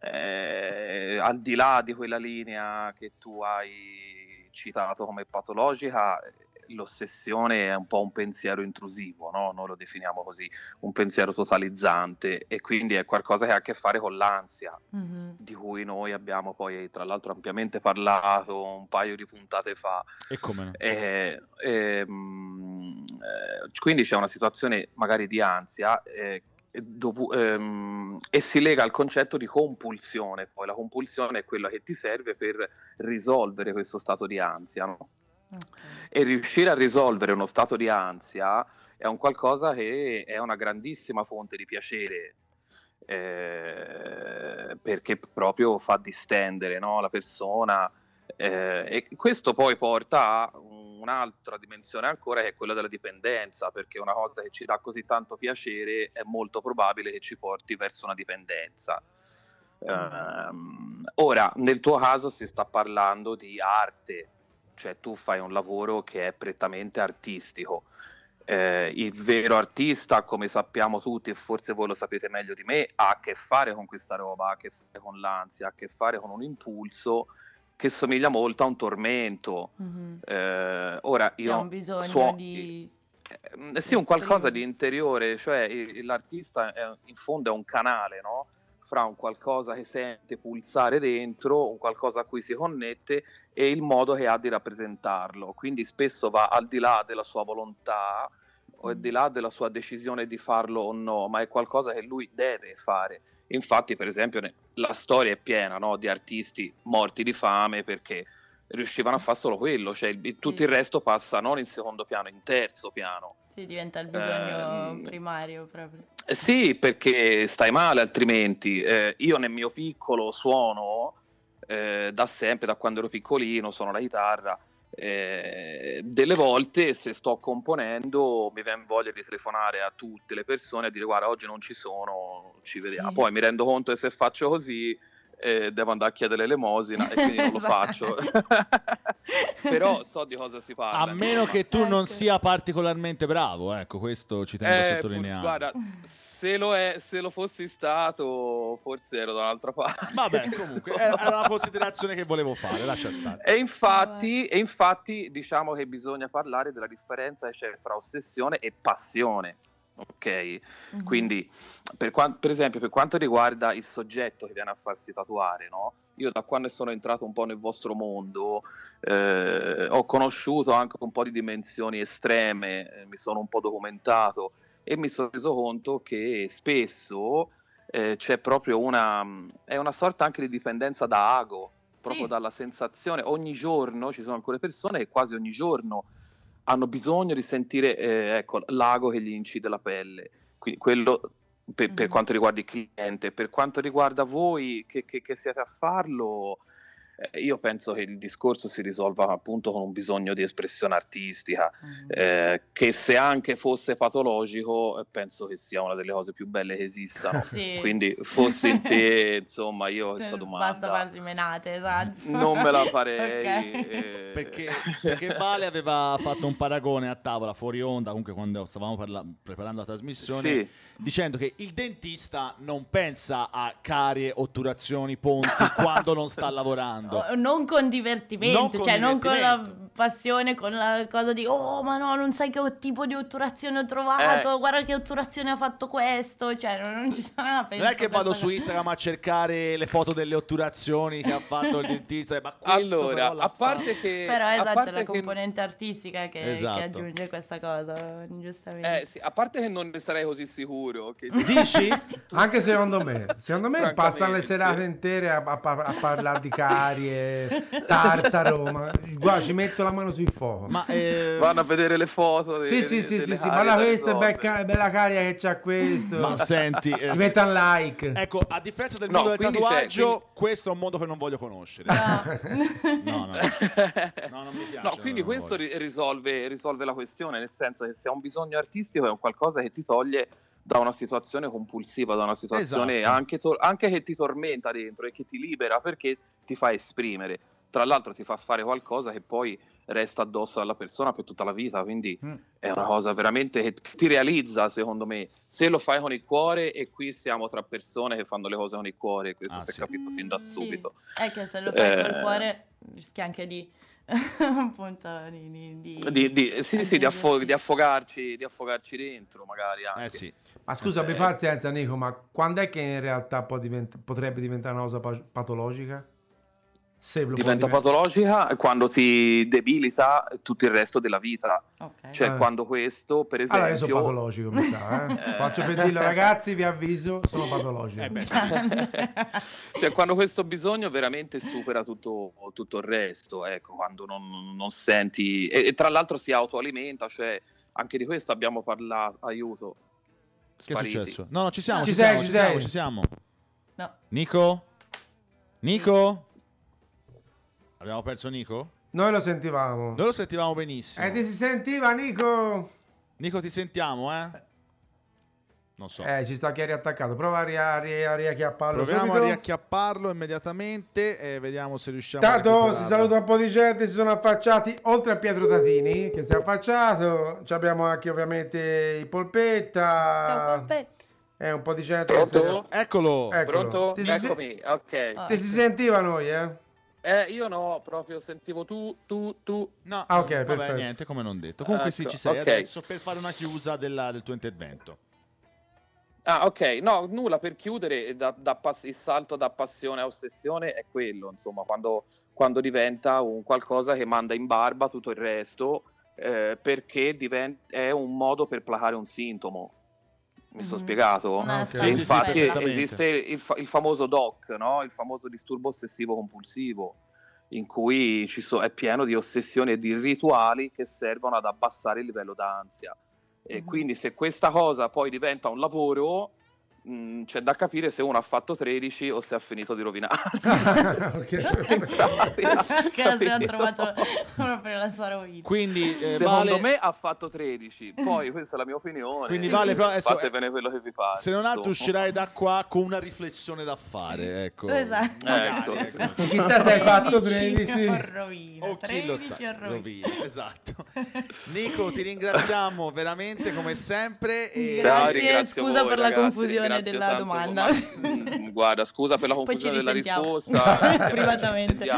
eh, al di là di quella linea che tu hai citato come patologica, eh, l'ossessione è un po' un pensiero intrusivo, no? Noi lo definiamo così, un pensiero totalizzante e quindi è qualcosa che ha a che fare con l'ansia, Mhm. di cui noi abbiamo poi tra l'altro ampiamente parlato un paio di puntate fa. E come no? E, ehm, eh, quindi c'è una situazione magari di ansia eh, e dovu- ehm, e si lega al concetto di compulsione. Poi la compulsione è quella che ti serve per risolvere questo stato di ansia. no? Ok. E riuscire a risolvere uno stato di ansia è un qualcosa che è una grandissima fonte di piacere. eh, perché proprio fa distendere no, la persona eh, e questo poi porta a un'altra dimensione ancora che è quella della dipendenza perché una cosa che ci dà così tanto piacere è molto probabile che ci porti verso una dipendenza Ehm, ora nel tuo caso si sta parlando di arte cioè tu fai un lavoro che è prettamente artistico. Eh, il vero artista, come sappiamo tutti, e forse voi lo sapete meglio di me, ha a che fare con questa roba, ha a che fare con l'ansia, ha a che fare con un impulso che somiglia molto a un tormento. Mhm. Eh, ora Sì, io un bisogno suo- di... eh, sì, un qualcosa di interiore, cioè l'artista è- in fondo è un canale, no? Fra un qualcosa che sente pulsare dentro, un qualcosa a cui si connette e il modo che ha di rappresentarlo. Quindi spesso va al di là della sua volontà o al di là della sua decisione di farlo o no, ma è qualcosa che lui deve fare. Infatti, per esempio, la storia è piena no, di artisti morti di fame perché riuscivano a fare solo quello, cioè il- tutto il resto passa non in secondo piano, in terzo piano. Sì, diventa il bisogno Ehm, primario proprio. Eh, Sì, perché stai male altrimenti. Eh, io nel mio piccolo suono eh, da sempre, da quando ero piccolino, suono la chitarra. Eh, delle volte se sto componendo mi viene voglia di telefonare a tutte le persone e dire guarda oggi non ci sono, ci vediamo. Sì. Poi mi rendo conto che se faccio così eh, devo andare a chiedere l'elemosina e quindi non lo Esatto. faccio. Però so di cosa si parla. A meno insomma. che tu non Ecco. sia particolarmente bravo, ecco, questo ci tengo a Eh, sottolineare. guarda, se lo, è, se lo fossi stato, forse ero da un'altra parte. Vabbè, comunque, era una considerazione che volevo fare, lascia stare. E infatti, e infatti diciamo che bisogna parlare della differenza che c'è fra ossessione e passione. Ok, Mhm. quindi per, quan- per esempio per quanto riguarda il soggetto che viene a farsi tatuare, no? io da quando sono entrato un po' nel vostro mondo eh, ho conosciuto anche un po' di dimensioni estreme, eh, mi sono un po' documentato e mi sono reso conto che spesso eh, c'è proprio una, è una sorta anche di dipendenza da ago, proprio Sì. dalla sensazione, ogni giorno ci sono alcune persone che quasi ogni giorno hanno bisogno di sentire eh, ecco, l'ago che gli incide la pelle. Quindi quello per, per Mhm. quanto riguarda il cliente, per quanto riguarda voi che, che- che siete a farlo, eh, io penso che il discorso si risolva appunto con un bisogno di espressione artistica, Mhm. eh, che se anche fosse patologico, eh, penso che sia una delle cose più belle che esistano. Sì. Quindi fossi in te, insomma, io questa domanda Basta farsi menate, esatto. non me la farei. Ok. eh, Perché, perché Vale aveva fatto un paragone a tavola fuori onda, comunque quando stavamo parla- preparando la trasmissione, Sì. dicendo che il dentista non pensa a carie, otturazioni, ponti quando non sta lavorando. Oh, Non con divertimento, Non con cioè non con la divertimento. passione, con la cosa di oh ma no, non sai che tipo di otturazione ho trovato, Eh. guarda che otturazione ha fatto questo, cioè non, non ci sta Non è che vado su Instagram a cercare le foto delle otturazioni che ha fatto il dentista, ma questo Allora, a parte fatto. che... Però a esatto, parte è la che- componente artistica che, Esatto. che aggiunge questa cosa, giustamente. Eh, sì, a parte che non ne sarei così sicuro. Che... Dici? Anche secondo me, secondo me passano le serate intere a, a- a parlare di carie, tartaro, ma guarda ci metto la mano sul fuoco. Ma eh, Vanno a vedere le foto. sì, de- sì, sì, sì, sì, guarda da questa è becca- bella caria che c'ha questo. ma senti, eh, metta un like. ecco, a differenza del No, mondo del tatuaggio, quindi- questo è un mondo che non voglio conoscere. No. No, no, no, non mi piace. No, quindi questo risolve, risolve la questione, nel senso che se hai un bisogno artistico è un qualcosa che ti toglie da una situazione compulsiva, da una situazione Esatto. anche, tor- anche che ti tormenta dentro e che ti libera perché ti fa esprimere. Tra l'altro ti fa fare qualcosa che poi resta addosso alla persona per tutta la vita, quindi Mm. è una cosa veramente che ti realizza, secondo me, se lo fai con il cuore e qui siamo tra persone che fanno le cose con il cuore, questo Ah, si è sì. capito fin da Sì. subito. È che se lo fai col Eh. cuore rischi anche di... appunto di... di, di- Di, di- sì, sì, di, affo- di affogarci, di affogarci dentro, magari anche. Eh sì. Ma scusa, abbi Eh. pazienza Nico, ma quando è che in realtà può divent- potrebbe diventare una cosa pa- patologica? Se lo può Diventa divent- patologica quando ti debilita tutto il resto della vita. Ok. Cioè, Eh. quando questo, per esempio, Allora io sono patologico, mi sa, eh. Eh. Faccio per dirlo ragazzi, vi avviso, sono patologico. Eh beh, sì. cioè, quando questo bisogno veramente supera tutto, tutto il resto, ecco, quando non, non senti, e, e tra l'altro si autoalimenta, cioè anche di questo abbiamo parlato, aiuto. Che è Spariti. successo? No, no, ci siamo, Ci ci, sei, siamo, ci ci siamo, sei. ci siamo. No. Nico? Nico? Abbiamo perso Nico? Noi lo sentivamo. Noi lo sentivamo benissimo. Eh, ti si sentiva Nico? Nico, ti sentiamo, eh? Non so. Eh, ci sta chi è riattaccato. Prova a, ria- a ria- a riacchiapparlo Proviamo subito. a riacchiapparlo immediatamente e vediamo se riusciamo a Tanto si saluta un po' di gente, si sono affacciati oltre a Pietro Tatini che si è affacciato. Ci abbiamo anche ovviamente i Polpetta. Ciao, Poppe. Eh, un po' di gente. si- Pronto? Eccolo. Eccolo. Pronto? Ti si, Eccomi, ok. Ah. ti si sentiva noi, eh? Eh, io no, proprio sentivo tu, tu, tu. No, Ah, ok, vabbè, perfetto. niente, come non detto. Comunque sì, Ecco, ci sei ok. adesso per fare una chiusa della- del tuo intervento. Ah, ok, no, nulla per chiudere, da, da pass- il salto da passione a ossessione è quello, insomma, quando, quando diventa un qualcosa che manda in barba tutto il resto, eh, perché diven- è un modo per placare un sintomo. Mi sono Mhm. spiegato? Una Ok. Sì, E sì, sì, infatti perfettamente. esiste il, fa- il famoso DOC, no? il famoso disturbo ossessivo compulsivo, in cui ci so- è pieno di ossessioni e di rituali che servono ad abbassare il livello d'ansia. E Mhm. quindi se questa cosa poi diventa un lavoro, mh, c'è da capire se uno ha fatto 13 o se ha finito di rovinarsi. Che si è trovato proprio la sua rovina. Quindi, eh, Secondo vale, me ha fatto 13, poi questa è la mia opinione. Quindi vale, però adesso- fatevene quello che vi pare. se non altro uscirai da qua con una riflessione da fare, ecco. Esatto. Magari, Ecco. ecco. Chissà se hai fatto 13 13. o rovina. O chi lo 13 sa, o rovina. rovina, esatto. Nico, ti ringraziamo veramente come sempre. E... Grazie, Dai, ringrazio scusa voi, per la ragazzi, confusione ringrazio della tanto, domanda. ma- mm, guarda, scusa per la confusione della risposta. Privatamente.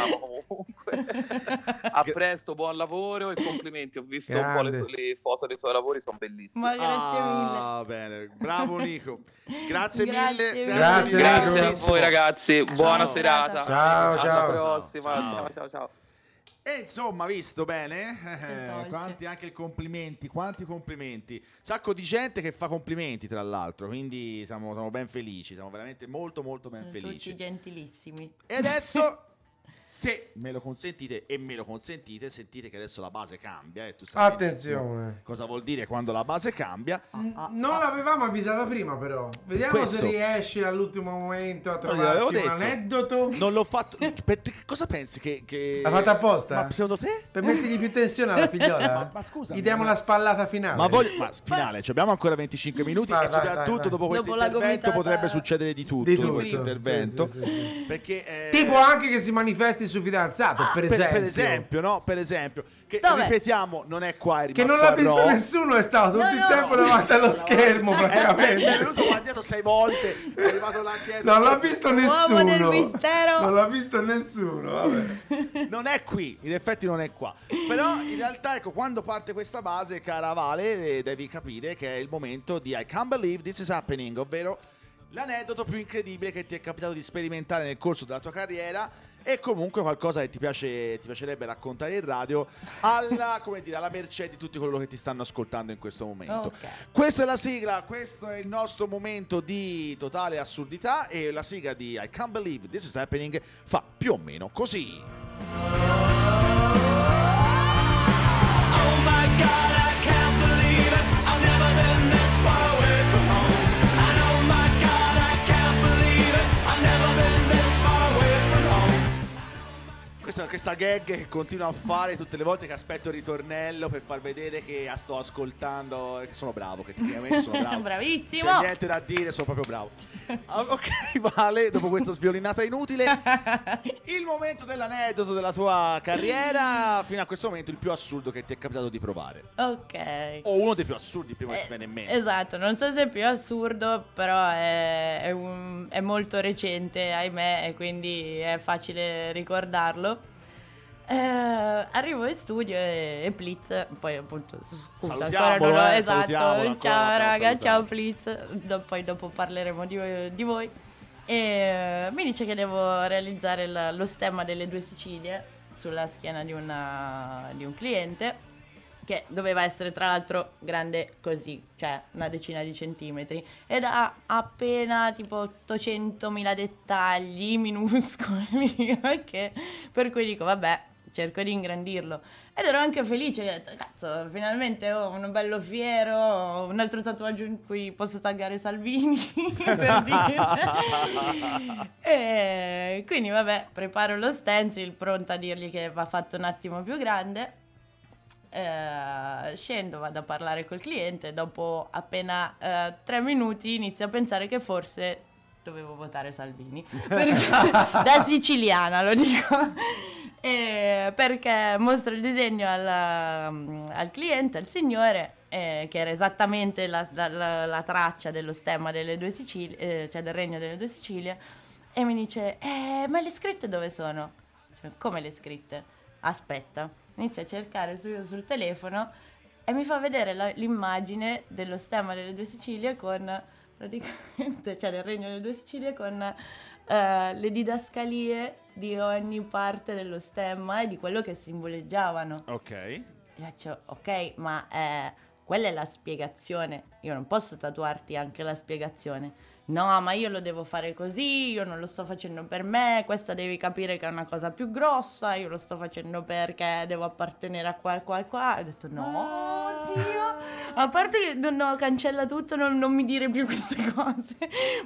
A presto, buon lavoro e complimenti. Ho visto un po' le, Grande. le foto dei tuoi lavori, sono bellissime. Ma grazie mille. Ah, bene, bravo Nico. Grazie, Grazie mille. mille. Grazie, Grazie a voi ragazzi, buona Ciao. serata. Ciao, Alla ciao. prossima. Ciao. Ciao, ciao, ciao. E insomma, visto bene? Eh, dolce. quanti anche i complimenti, quanti complimenti. Sacco di gente che fa complimenti, tra l'altro, quindi siamo, siamo ben felici, siamo veramente molto molto ben Tutti felici. gentilissimi. E adesso, se me lo consentite e me lo consentite, sentite che adesso la base cambia. E tu sai Attenzione. Cosa vuol dire quando la base cambia? Non l'avevamo avvisata prima, però. Vediamo Questo. se riesci all'ultimo momento a trovarci un detto. aneddoto. Non l'ho fatto. per te che cosa pensi che. che... L'ha fatta apposta? Ma secondo te? Per mettergli più tensione alla figliola. Ma- ma scusa, Gli diamo la spallata finale. Ma voglio. Ma finale, ci abbiamo ancora 25 minuti. Vai, e vai, soprattutto vai, vai. dopo questo intervento potrebbe succedere di tutto. Di in tutto. questo intervento. Sì, sì, sì, sì. Perché. eh, Tipo anche che si manifesti sul fidanzato, per per, esempio. per esempio, no? Per esempio, che Dov'è? ripetiamo, non è qua, è Che non l'ha visto nessuno, è stato tutto No, il no. tempo davanti allo schermo Eh, è praticamente. venuto qua dietro sei volte, è arrivato là dietro. Non l'ha visto Uomo nessuno. del mistero. Non l'ha visto nessuno, vabbè. Non è qui, in effetti non è qua. Però in realtà, ecco, quando parte questa base, cara Vale, eh, devi capire che è il momento di I can't believe this is happening, ovvero l'aneddoto più incredibile che ti è capitato di sperimentare nel corso della tua carriera e comunque qualcosa che ti, piace, ti piacerebbe raccontare in radio alla, come dire, alla mercé di tutti coloro che ti stanno ascoltando in questo momento. Ok. Questa è la sigla, questo è il nostro momento di totale assurdità e la sigla di I Can't Believe This Is Happening fa più o meno così. Oh my god, Questa, questa gag che continuo a fare tutte le volte che aspetto il ritornello per far vedere che sto ascoltando, che sono bravo, che tecnicamente sono bravo. Bravissimo. C'è niente da dire, sono proprio bravo. Ah, ok, Vale, dopo questa sviolinata inutile, il momento dell'aneddoto della tua carriera, fino a questo momento il più assurdo che ti è capitato di provare. ok. O uno dei più assurdi prima che Eh, ti viene in mente. Esatto, non so se è più assurdo, però è, è un- è molto recente, ahimè, e quindi è facile ricordarlo. Eh, arrivo in studio e, e Blitz, poi appunto, scusa, ancora non ho, eh, esatto, ancora, ciao ciao, raga, ciao Blitz, Do- poi dopo parleremo di, di voi. E mi dice che devo realizzare la- lo stemma delle due Sicilie sulla schiena di, una- di un cliente che doveva essere tra l'altro grande così, cioè una decina di centimetri, ed ha appena tipo 800.000 dettagli minuscoli, ok? Per cui dico, vabbè, cerco di ingrandirlo. Ed ero anche felice, ho detto, cazzo, finalmente ho un bello fiero, un altro tatuaggio in cui posso taggare Salvini, per dire. e quindi vabbè, preparo lo stencil, pronta a dirgli che va fatto un attimo più grande. Eh, scendo, vado a parlare col cliente. Dopo appena eh, tre minuti inizio a pensare che forse dovevo votare Salvini. Perché- da siciliana lo dico. Eh, perché mostro il disegno alla- al cliente, al signore, eh, che era esattamente la, la- la- la traccia dello stemma delle due Sicilie, eh, cioè del regno delle due Sicilie, e mi dice: eh, Ma le scritte dove sono? Cioè, come le scritte? Aspetta, inizia a cercare su- sul telefono e mi fa vedere l'immagine dello stemma delle due Sicilie con praticamente, cioè del regno delle due Sicilie con eh, le didascalie di ogni parte dello stemma e di quello che simboleggiavano. Ok. E faccio, ok, ma eh, quella è la spiegazione. Io non posso tatuarti anche la spiegazione. No, ma io lo devo fare così, io non lo sto facendo per me, questa devi capire che è una cosa più grossa, io lo sto facendo perché devo appartenere a qua e qua e qua. E ho detto no, Dio, a parte che no, no, cancella tutto, non, non mi dire più queste cose.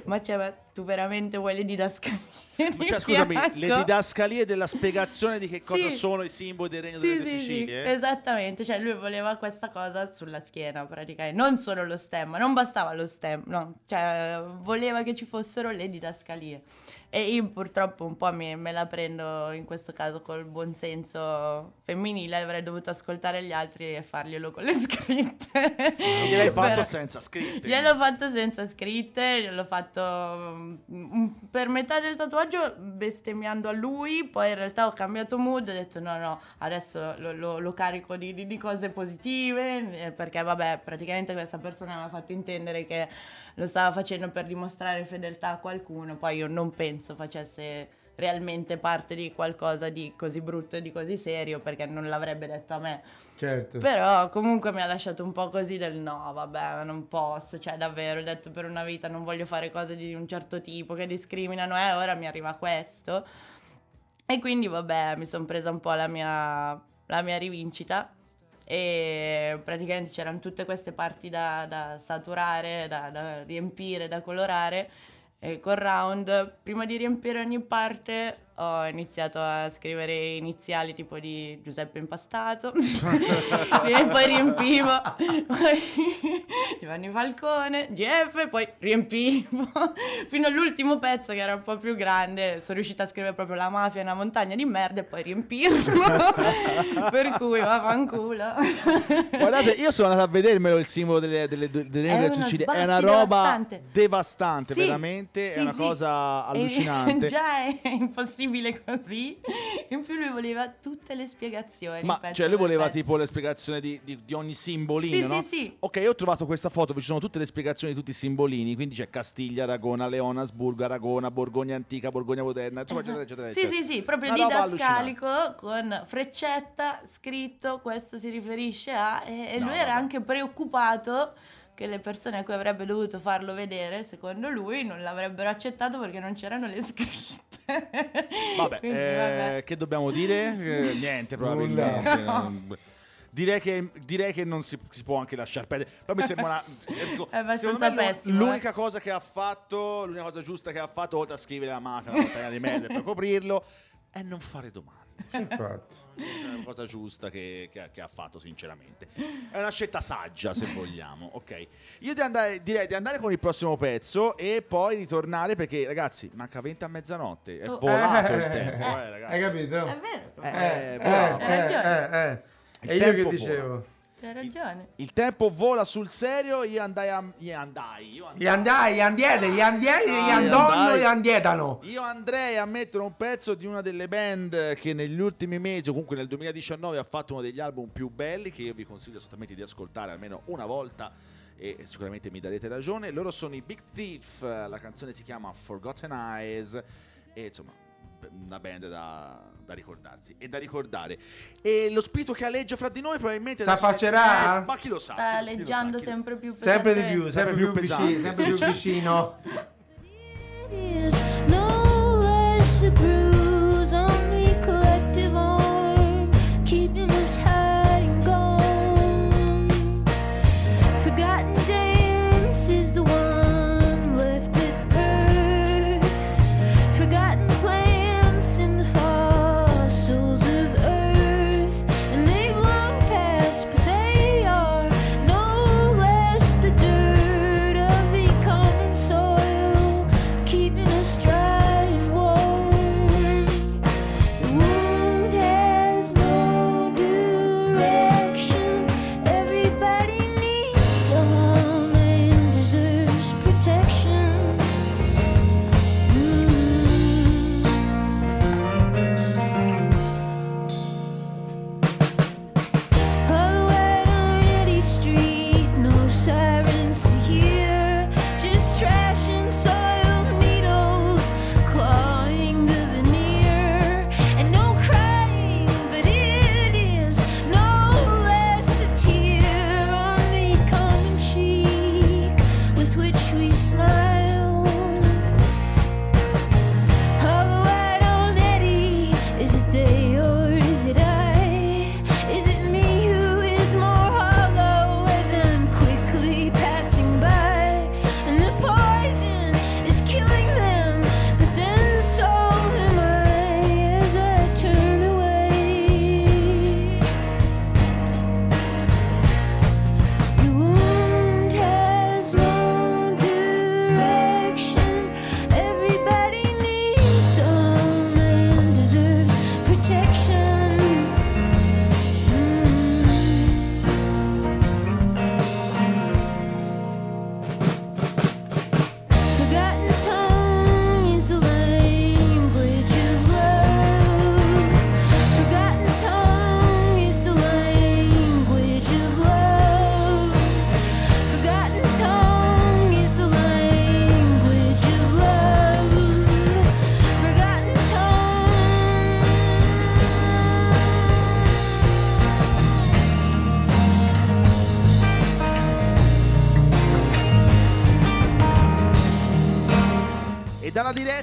Ma cioè, ma tu veramente vuoi le didascalie? Cioè, scusami, le didascalie della spiegazione di che cosa Sì. sono i simboli del regno Sì, delle sì, sì, Sicilie? esattamente, cioè lui voleva questa cosa sulla schiena praticamente, non solo lo stemma, non bastava lo stemma, no, cioè voleva che ci fossero le didascalie. E io purtroppo un po' mi- me la prendo in questo caso col buon senso femminile, avrei dovuto ascoltare gli altri e farglielo con le scritte. Gliel'hai fatto Però- senza scritte. Gliel'ho fatto senza scritte, gliel'ho fatto mm, per metà del tatuaggio bestemmiando a lui, poi in realtà ho cambiato mood, ho detto no no, adesso lo, lo- lo carico di, di- di cose positive, eh, perché vabbè, praticamente questa persona mi ha fatto intendere che lo stava facendo per dimostrare fedeltà a qualcuno, poi io non penso facesse realmente parte di qualcosa di così brutto e di così serio, perché non l'avrebbe detto a me. Certo. Però comunque mi ha lasciato un po' così del no, vabbè, non posso, cioè davvero, ho detto per una vita non voglio fare cose di un certo tipo che discriminano e ora mi arriva questo. E quindi vabbè, mi sono presa un po' la mia, la mia rivincita e praticamente c'erano tutte queste parti da, da saturare, da, da riempire, da colorare. E col round, prima di riempire ogni parte, ho iniziato a scrivere iniziali tipo di Giuseppe Impastato e poi riempivo poi Giovanni Falcone, GF, poi riempivo fino all'ultimo pezzo che era un po' più grande. Sono riuscita a scrivere proprio la mafia è una montagna di merda e poi riempirlo. per cui vaffanculo. Guardate, io sono andato a vedermelo il simbolo delle, delle, delle, delle È Sicilie. È una roba devastante. devastante, Sì, veramente. sì, è una sì. cosa E- allucinante. già è impossibile così. In più lui voleva tutte le spiegazioni. Ma pezzo cioè lui voleva pezzo. tipo le spiegazioni di, di- di ogni simbolino, Sì, no? sì, sì. Ok, io ho trovato questa foto dove ci sono tutte le spiegazioni di tutti i simbolini, quindi c'è Castiglia, Aragona, Leona, Asburgo, Aragona, Borgogna antica, Borgogna moderna, insomma, eccetera, eccetera, Sì, sì, sì, proprio Una didascalico con freccetta scritto questo si riferisce a e, e No, lui era vabbè. anche preoccupato che le persone a cui avrebbe dovuto farlo vedere, secondo lui, non l'avrebbero accettato perché non c'erano le scritte. Vabbè, Quindi, eh, vabbè. che dobbiamo dire? Eh, niente, probabilmente. Non- Direi che, direi che non si, si può anche lasciare perdere. Però mi sembra una. dico, È abbastanza pessimo, L'unica cosa che ha fatto, l'unica cosa giusta che ha fatto, oltre a scrivere la mafia, una di merda per coprirlo, è non fare domande. Infatti. È una cosa giusta che, che ha- che ha fatto, sinceramente. È una scelta saggia, se vogliamo. Ok. Io di andare- direi di andare con il prossimo pezzo e poi ritornare perché, ragazzi, manca 20 a mezzanotte. È Oh. volato il Eh, tempo, eh, ragazzi. Hai capito? È vero, Eh, Eh, eh, eh, eh. Il E io che dicevo? C'hai ragione. Il tempo vola sul serio. Io andai a. Io andai. Io andai. Gli andai, gli andiete, gli andiete, gli andonno, andai. gli andietano. Io andrei a mettere un pezzo di una delle band che negli ultimi mesi, o comunque nel 2019, ha fatto uno degli album più belli che io vi consiglio assolutamente di ascoltare almeno una volta e sicuramente mi darete ragione. Loro sono i Big Thief, la canzone si chiama Forgotten Eyes e insomma una band da, da ricordarsi e da ricordare. E lo spirito che alleggia fra di noi probabilmente... S'affaccerà? Sì, ma chi lo sa? Sta alleggiando sempre più Sempre di più, sempre, Sempre più, più vicino, pesante. sempre più vicino.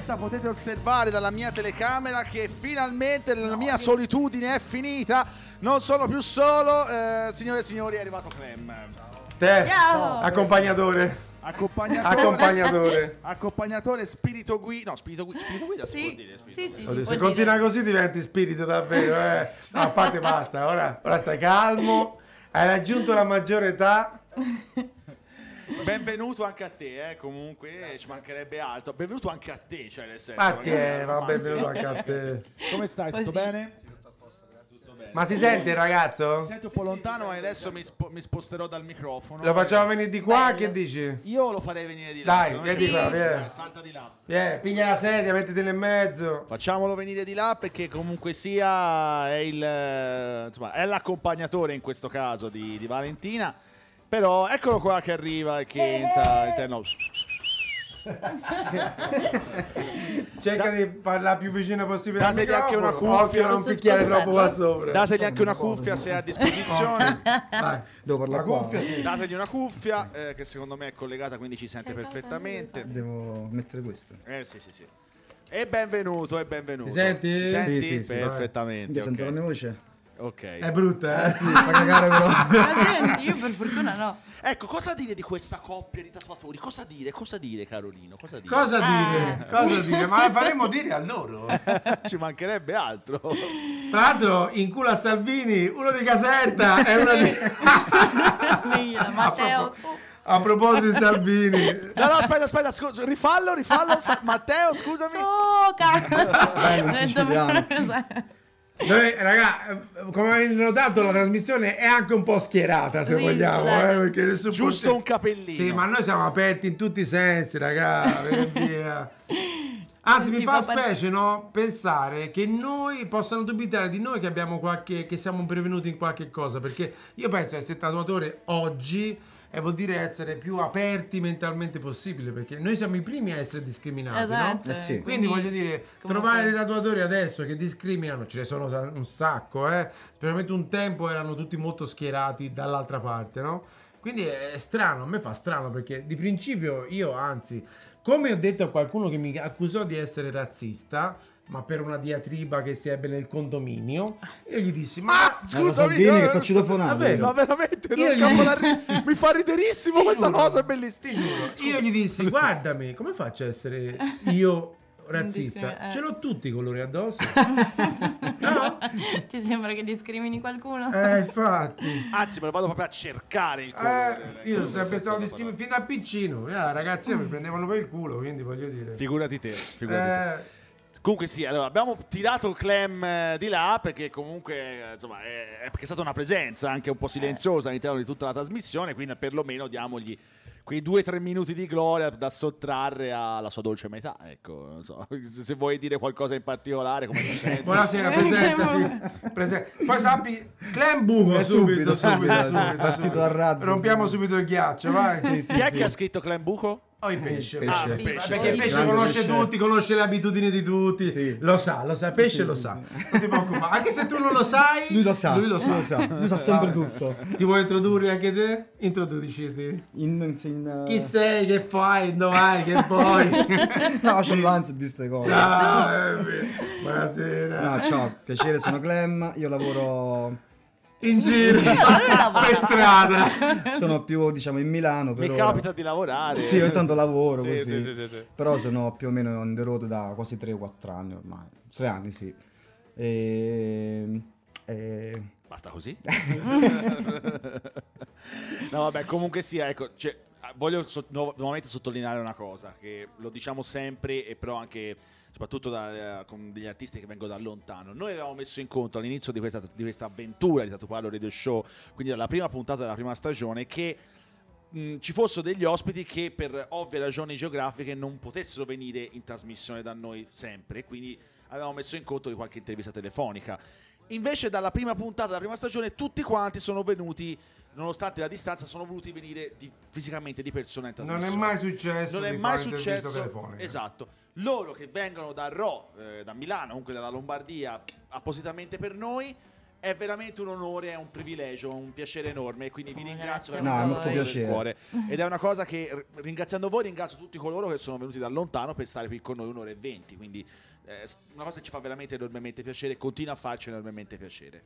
diretta potete osservare dalla mia telecamera che finalmente la mia solitudine è finita. Non sono più solo. Eh, signore e signori, è arrivato Clem. Te, Ciao. accompagnatore, Accompagnatore. accompagnatore. Accompagnatore, spirito guida. No, spirito guida. Spirito guida si può Sì, dire. spirito sì, sì, si se continua dire. così diventi spirito davvero, eh. No, a parte basta, ora, ora stai calmo, hai raggiunto la maggiore età. Benvenuto anche a te, eh. Comunque ci mancherebbe altro. Benvenuto anche a te, cioè nel senso. A magari- te, va ma- benvenuto anche a te. Come stai? Tutto Così. bene? Tutto bene. Ma si sente il ragazzo? Mi sento un po' lontano, ma adesso mi, spo- mi sposterò dal microfono. Lo facciamo venire di qua, Bello. che dici? Io lo farei venire di là. Dai, vieni me. qua, Sì. vieni. Salta di là. Vieni, piglia la sedia, mettiti nel mezzo. Facciamolo venire di là perché comunque sia è, il, eh, insomma, è l'accompagnatore in questo caso di, di Valentina. Però eccolo qua che arriva e che entra all'interno. Cerca di parlare più vicino possibile al Dategli anche una microfono. cuffia. Occhio a non Posso picchiare troppo qua sopra. Dategli anche una cuffia se è a disposizione. Dai, Devo parlare qua? sì. Dategli una cuffia eh, che secondo me è collegata quindi ci sente perfettamente. Devo mettere questo. Eh sì sì sì. E benvenuto, e benvenuto. Mi senti? Ci senti? Sì, sì, sì, Perfettamente. Quindi sento ok. la mia voce? Ok. È brutta, eh? Sì, fa cagare però. Ma senti, io per fortuna no. Ecco, cosa dire di questa coppia di tatuatori? Cosa dire? Cosa dire, Carolino? Cosa dire? Cosa Ah. dire? Cosa dire? Ma la faremo dire a loro. Ci mancherebbe altro. Tra l'altro, in culo a Salvini, uno di Caserta è uno di... Matteo. A proposito di Salvini, No, no, aspetta, aspetta, scusa, rifallo, rifallo. Matteo, scusami. Soca! non ci. Noi, raga, eh, come avete notato, la trasmissione è anche un po' schierata, se Sì, vogliamo, eh, Giusto punto- un capellino. Sì, ma noi siamo aperti in tutti i sensi, raga, via. Anzi, mi fa fa specie, no? Pensare che noi possano dubitare di noi che abbiamo qualche. che siamo prevenuti in qualche cosa. Perché io penso essere tatuatore oggi e vuol dire essere più aperti mentalmente possibile. Perché noi siamo i primi a essere discriminati, Esatto. no? Eh sì. Quindi voglio dire, trovare fai? dei tatuatori adesso che discriminano, ce ne sono un sacco, eh. Specialmente un tempo erano tutti molto schierati dall'altra parte, no? Quindi è strano, a me fa strano perché di principio io, anzi, come ho detto a qualcuno che mi accusò di essere razzista, ma per una diatriba che si ebbe nel condominio, io gli dissi, ma... Ah, scusami. Salvini no, che ti ha citofonato. Ma veramente, non Io gli- ri- Mi fa riderissimo Ti questa giuro, cosa, è bellissima. Io gli dissi, guardami, come faccio a essere io razzista? eh. Ce l'ho tutti i colori addosso. no? Ti sembra che discrimini qualcuno? Eh, infatti. Anzi, me lo vado proprio a cercare il Eh, colore. io sono sempre stato la discriminato fin da piccino. Eh, ragazzi mi prendevano per il culo, quindi voglio dire. Figurati te, figurati te. Eh, Comunque sì, allora abbiamo tirato Clem eh, di là perché comunque eh, insomma è, è- perché è stata una presenza anche un po' silenziosa all'interno di tutta la trasmissione, quindi perlomeno diamogli quei due o tre minuti di gloria da sottrarre alla sua dolce metà. Ecco, non so, se vuoi dire qualcosa in particolare come buonasera, presentati. Prese- Poi sappi, Clem Buco Eh, subito, subito, subito, subito, subito, partito subito. a razzo, Rompiamo sì. subito il ghiaccio, vai. Sì, sì, Chi è sì. che ha scritto Clem Buco? Oh, il pesce. Pesce. Ah, Ah, pesce. pesce, Perché il pesce Grande conosce pesce. tutti, conosce le abitudini di tutti. Sì. Lo sa, lo sa, il pesce Sì, lo sì, sa. Non ti preoccupare. Anche se tu non lo sai, Lui lo sa, Lui lo sa. lui lo sa, lui sa sempre tutto. Ti vuoi introdurre anche te? Introduciti. In, in, Chi sei? Che fai? Dove vai? Che vuoi? No, c'ho l'ansia di queste cose. Ah, è vero. Buonasera. No, ciao, piacere, sono Clem, io lavoro, In giro. per strada. sono più diciamo in Milano per Mi ora. capita di lavorare. Sì, ogni tanto lavoro Sì, così. sì, sì, sì, sì. Però sono più o meno on the road da quasi 3 o 4 anni ormai. 3 anni, sì. E... e- Basta così? no, vabbè, comunque sia, ecco, cioè, voglio so- nu- nuovamente sottolineare una cosa, che lo diciamo sempre e però anche soprattutto da- eh, con degli artisti che vengono da lontano. Noi avevamo messo in conto all'inizio di questa, di questa avventura di Tatu Parlo Radio Show, quindi dalla prima puntata della prima stagione, che mh, ci fossero degli ospiti che per ovvie ragioni geografiche non potessero venire in trasmissione da noi sempre, quindi avevamo messo in conto di qualche intervista telefonica. Invece dalla prima puntata della prima stagione tutti quanti sono venuti, nonostante la distanza, sono voluti venire di- fisicamente di persona in Non trasmissione. è mai successo Non è mai successo. Esatto. Loro che vengono da Ro, eh, da Milano, comunque dalla Lombardia, appositamente per noi, è veramente un onore, è un privilegio, un piacere enorme. Quindi vi Oh, ringrazio veramente No, è cuore. Ed è una cosa che, ringraziando voi, ringrazio tutti coloro che sono venuti da lontano per stare qui con noi un'ora e venti. Quindi eh, s- una cosa che ci fa veramente enormemente piacere, continua a farci enormemente piacere.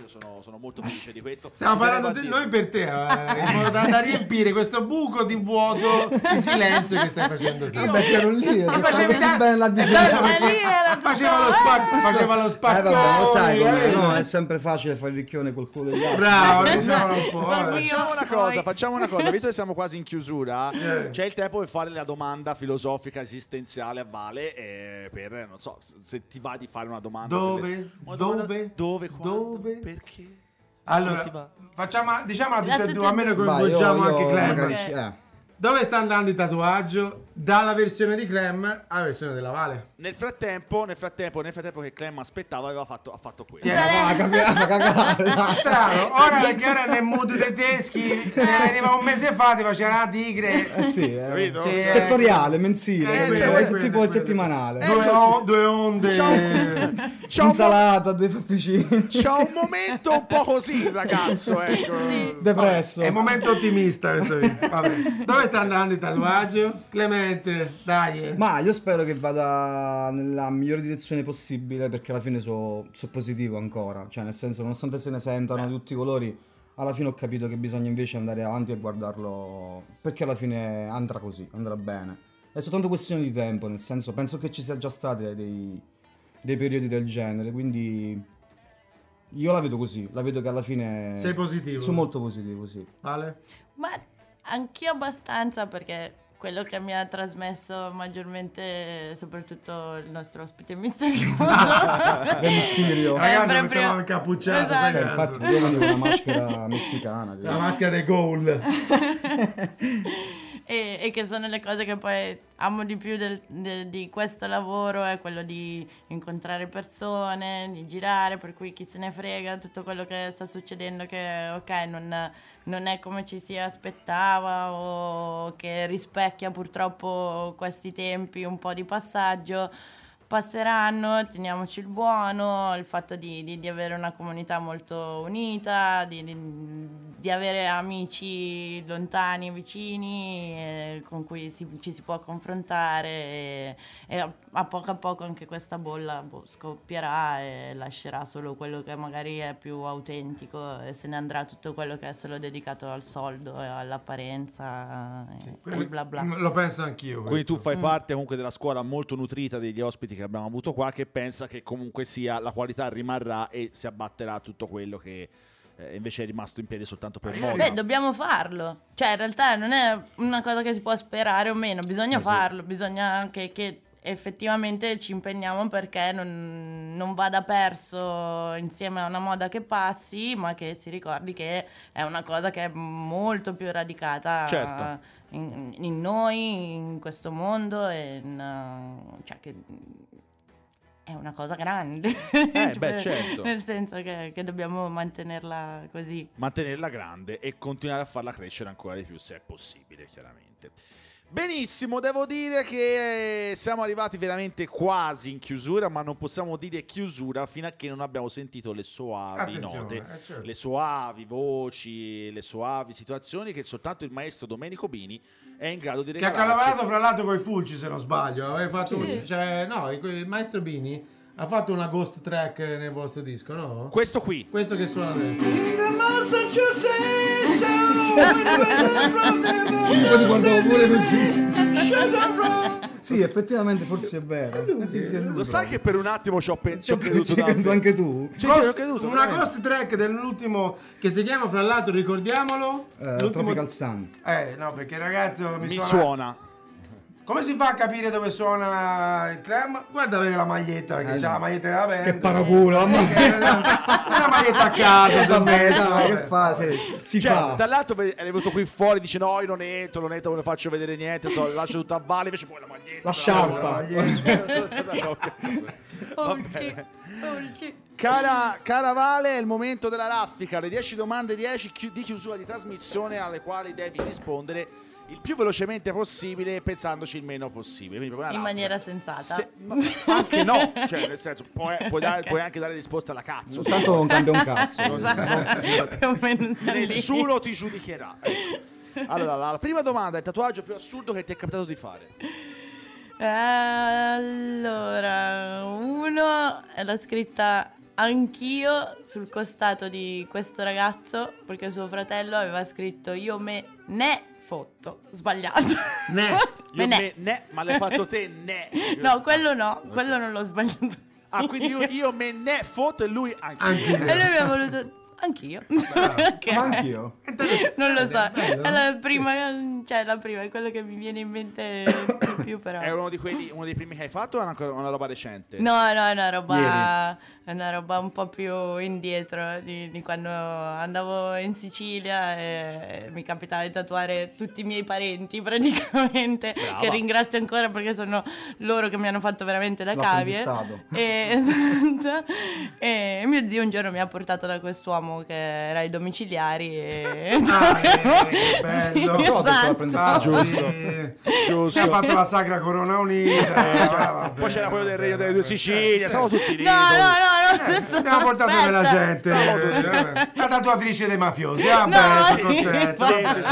Io sono, sono molto felice di questo. Stiamo parlando di noi per te, eh, in modo da, da riempire questo buco di vuoto, di silenzio che stai facendo tu. Vabbè, ero lì, facevi così da- bene là di Eh, sera. beh, Eh, lì era tutto- Faceva lo spacco, faceva lo Eh spacco. vabbè, lo sai com'è, eh, no? È sempre facile fare il ricchione col culo degli altri. Bravo, diciamolo un po'. Facciamo una cosa, facciamo una cosa, visto che siamo quasi in chiusura, Eh. c'è il tempo per fare la domanda filosofica esistenziale a Vale eh, per, non so, se- ti va di fare una domanda. Dove? per le- una domanda- Dove? Dove? Quando? Dove? Perché? Allora, facciamo, tutte Da e tutte due, e almeno due. Vai, coinvolgiamo anche Clem. eh. Dove sta andando il tatuaggio? Dalla versione di Clem alla versione della Vale. Nel frattempo, nel frattempo, nel frattempo che Clem aspettava, aveva fatto, ha fatto capiamo, fa cagare. dai. Strano, ora perché ora nel mood tedeschi, se veniva un mese fa ti faceva la tigre. Eh sì, eh. Capito? Sì, eh. Settoriale, mensile, Eh, capito? quello, È quello, tipo quello. settimanale. Due, così. o- due onde. Mo- Insalata, due fofficini. c'ha un momento un po' così, ragazzo, ecco. Sì. Depresso. È un momento ottimista questo qui. Vabbè. Dove come sta andando il tatuaggio? Clemente, dai. Ma io spero che vada nella migliore direzione possibile perché alla fine sono positivo ancora. Cioè, nel senso, nonostante se ne sentano di tutti i colori, alla fine ho capito che bisogna invece andare avanti e guardarlo perché alla fine andrà così, andrà bene. È soltanto questione di tempo, nel senso, penso che ci sia già stati dei, dei periodi del genere, quindi io la vedo così, la vedo che alla fine... Sei positivo? Sono molto positivo, sì. Vale? Ma anch'io abbastanza perché quello che mi ha trasmesso maggiormente soprattutto il nostro ospite misterioso Del misterio. Ragazzi, proprio- mettiamo incappucciato, Esatto. Eh, fai infatti, io con una maschera messicana. La maschera dei goal. e, e che sono le cose che poi amo di più del- de- di questo lavoro è quello di incontrare persone, di girare, per cui chi se ne frega tutto quello che sta succedendo che ok non, non è come ci si aspettava o che rispecchia purtroppo questi tempi un po' di passaggio passeranno, teniamoci il buono, il fatto di, di- di avere una comunità molto unita, di, di- di avere amici lontani, vicini, eh, con cui si- ci si può confrontare e, e a, a poco a poco anche questa bolla boh, scoppierà e lascerà solo quello che magari è più autentico e se ne andrà tutto quello che è solo dedicato al soldo e all'apparenza e, e bla bla. Lo penso anch'io. Quindi tu questo. fai parte comunque della scuola molto nutrita degli ospiti che abbiamo avuto qua, che pensa che comunque sia la qualità rimarrà e si abbatterà tutto quello che eh, invece è rimasto in piedi soltanto per moda. Beh, dobbiamo farlo. Cioè, in realtà non è una cosa che si può sperare o meno, bisogna farlo, bisogna anche che effettivamente ci impegniamo perché non, non vada perso insieme a una moda che passi, ma che si ricordi che è una cosa che è molto più radicata Certo. in, in noi, in questo mondo, e in, cioè che è una cosa grande. Eh, beh, Cioè, certo. Nel senso che, che dobbiamo mantenerla così. mantenerla grande e continuare a farla crescere ancora di più se è possibile, chiaramente. Benissimo, devo dire che eh, siamo arrivati veramente quasi in chiusura, ma non possiamo dire chiusura fino a che non abbiamo sentito le soavi Attenzione, note, eh, certo. le soavi voci, le soavi situazioni che soltanto il maestro Domenico Bini è in grado di Che ha regalarci. calavato fra l'altro con i fulci se non sbaglio. Fatto Sì. un- cioè, no, il il maestro Bini ha fatto una ghost track nel vostro disco, no? Questo qui. Questo che suona adesso. Io poi ti guardavo pure così. sì, effettivamente forse è vero. Eh, sì, sì, è Lo sai che per un attimo ci ho, pe- ci ho ho creduto anche tu? Ci ho Ghost- creduto. una veramente. ghost track dell'ultimo che si chiama fra l'altro, ricordiamolo. Eh, Tropical Sun. Eh, no, perché ragazzo mi, Mi suona- suona. Come si fa a capire dove suona il clam? Guarda avere la maglietta, perché Eh, c'ha la maglietta della band. Che paraculo, mamma Eh, che- Una maglietta a caso, si è vabbè. che fa? Sì, Si Cioè, fa. dall'altro è venuto qui fuori, dice no, io non entro, non entro, non ne faccio vedere niente, so, lascio tutto a valle, invece poi la maglietta. La sciarpa. maglietta. Olci, olci. Cara, cara Vale, è il momento della raffica, le 10 domande 10 chi- di chiusura di trasmissione alle quali devi rispondere il più velocemente possibile pensandoci il meno possibile. Quindi In maniera sensata. Se- ma anche no, cioè nel senso puoi, puoi dare- puoi anche dare risposta alla cazzo. Tanto non cambia un cazzo. Esatto. Più o meno sta lì. Nessuno ti giudicherà. ecco. Allora, la, la prima domanda è il tatuaggio più assurdo che ti è capitato di fare. Allora, uno è la scritta anch'io sul costato di questo ragazzo perché suo fratello aveva scritto io me ne fotto. Sbagliato. Ne. Me ne. me- ne, ma l'hai fatto te, ne. No, quello no, quello non l'ho sbagliato. Ah, quindi io, io me ne foto e lui anche. Anche E lui mi ha voluto anch'io. Ok. Ma anch'io. Non lo so, è la prima, cioè la prima, è quello che mi viene in mente di più però. È uno, di quelli, uno dei primi che hai fatto o è una, una roba recente? No, no, è una roba, è una roba un po' più indietro di, di quando andavo in Sicilia e mi capitava di tatuare tutti i miei parenti praticamente, Brava. che ringrazio ancora perché sono loro che mi hanno fatto veramente da cavie. E, esatto. e mio zio un giorno mi ha portato da quest'uomo che era ai domiciliari e... Ah, eh, Sì, bello. Detto esatto. Ah, Giusto. sì. Giusto. Ha fatto la Sacra Corona Unita. Ah, vabbè, Poi c'era quello del Regno delle due Sicilie, siamo tutti lì. No, no, no, Adesso Abbiamo portato aspetta. della gente. eh, La tatuatrice dei mafiosi. Vabbè,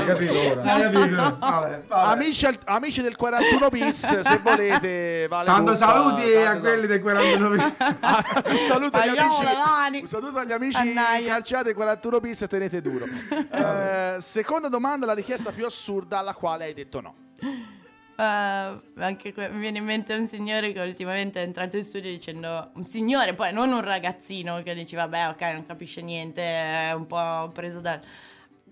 No? Vabbè, vabbè. Amici, amici del 41 bis, se volete, vale Tanto tutta, saluti tanto a quelli del 49. Ah, un saluto agli amici saluto agli amici calciati del 41 bis e tenete duro Eh, seconda domanda la richiesta più assurda alla quale hai detto no Eh, anche que- mi viene in mente un signore che ultimamente è entrato in studio dicendo un signore, poi non un ragazzino che dice vabbè ok non capisce niente, è un po' preso dal...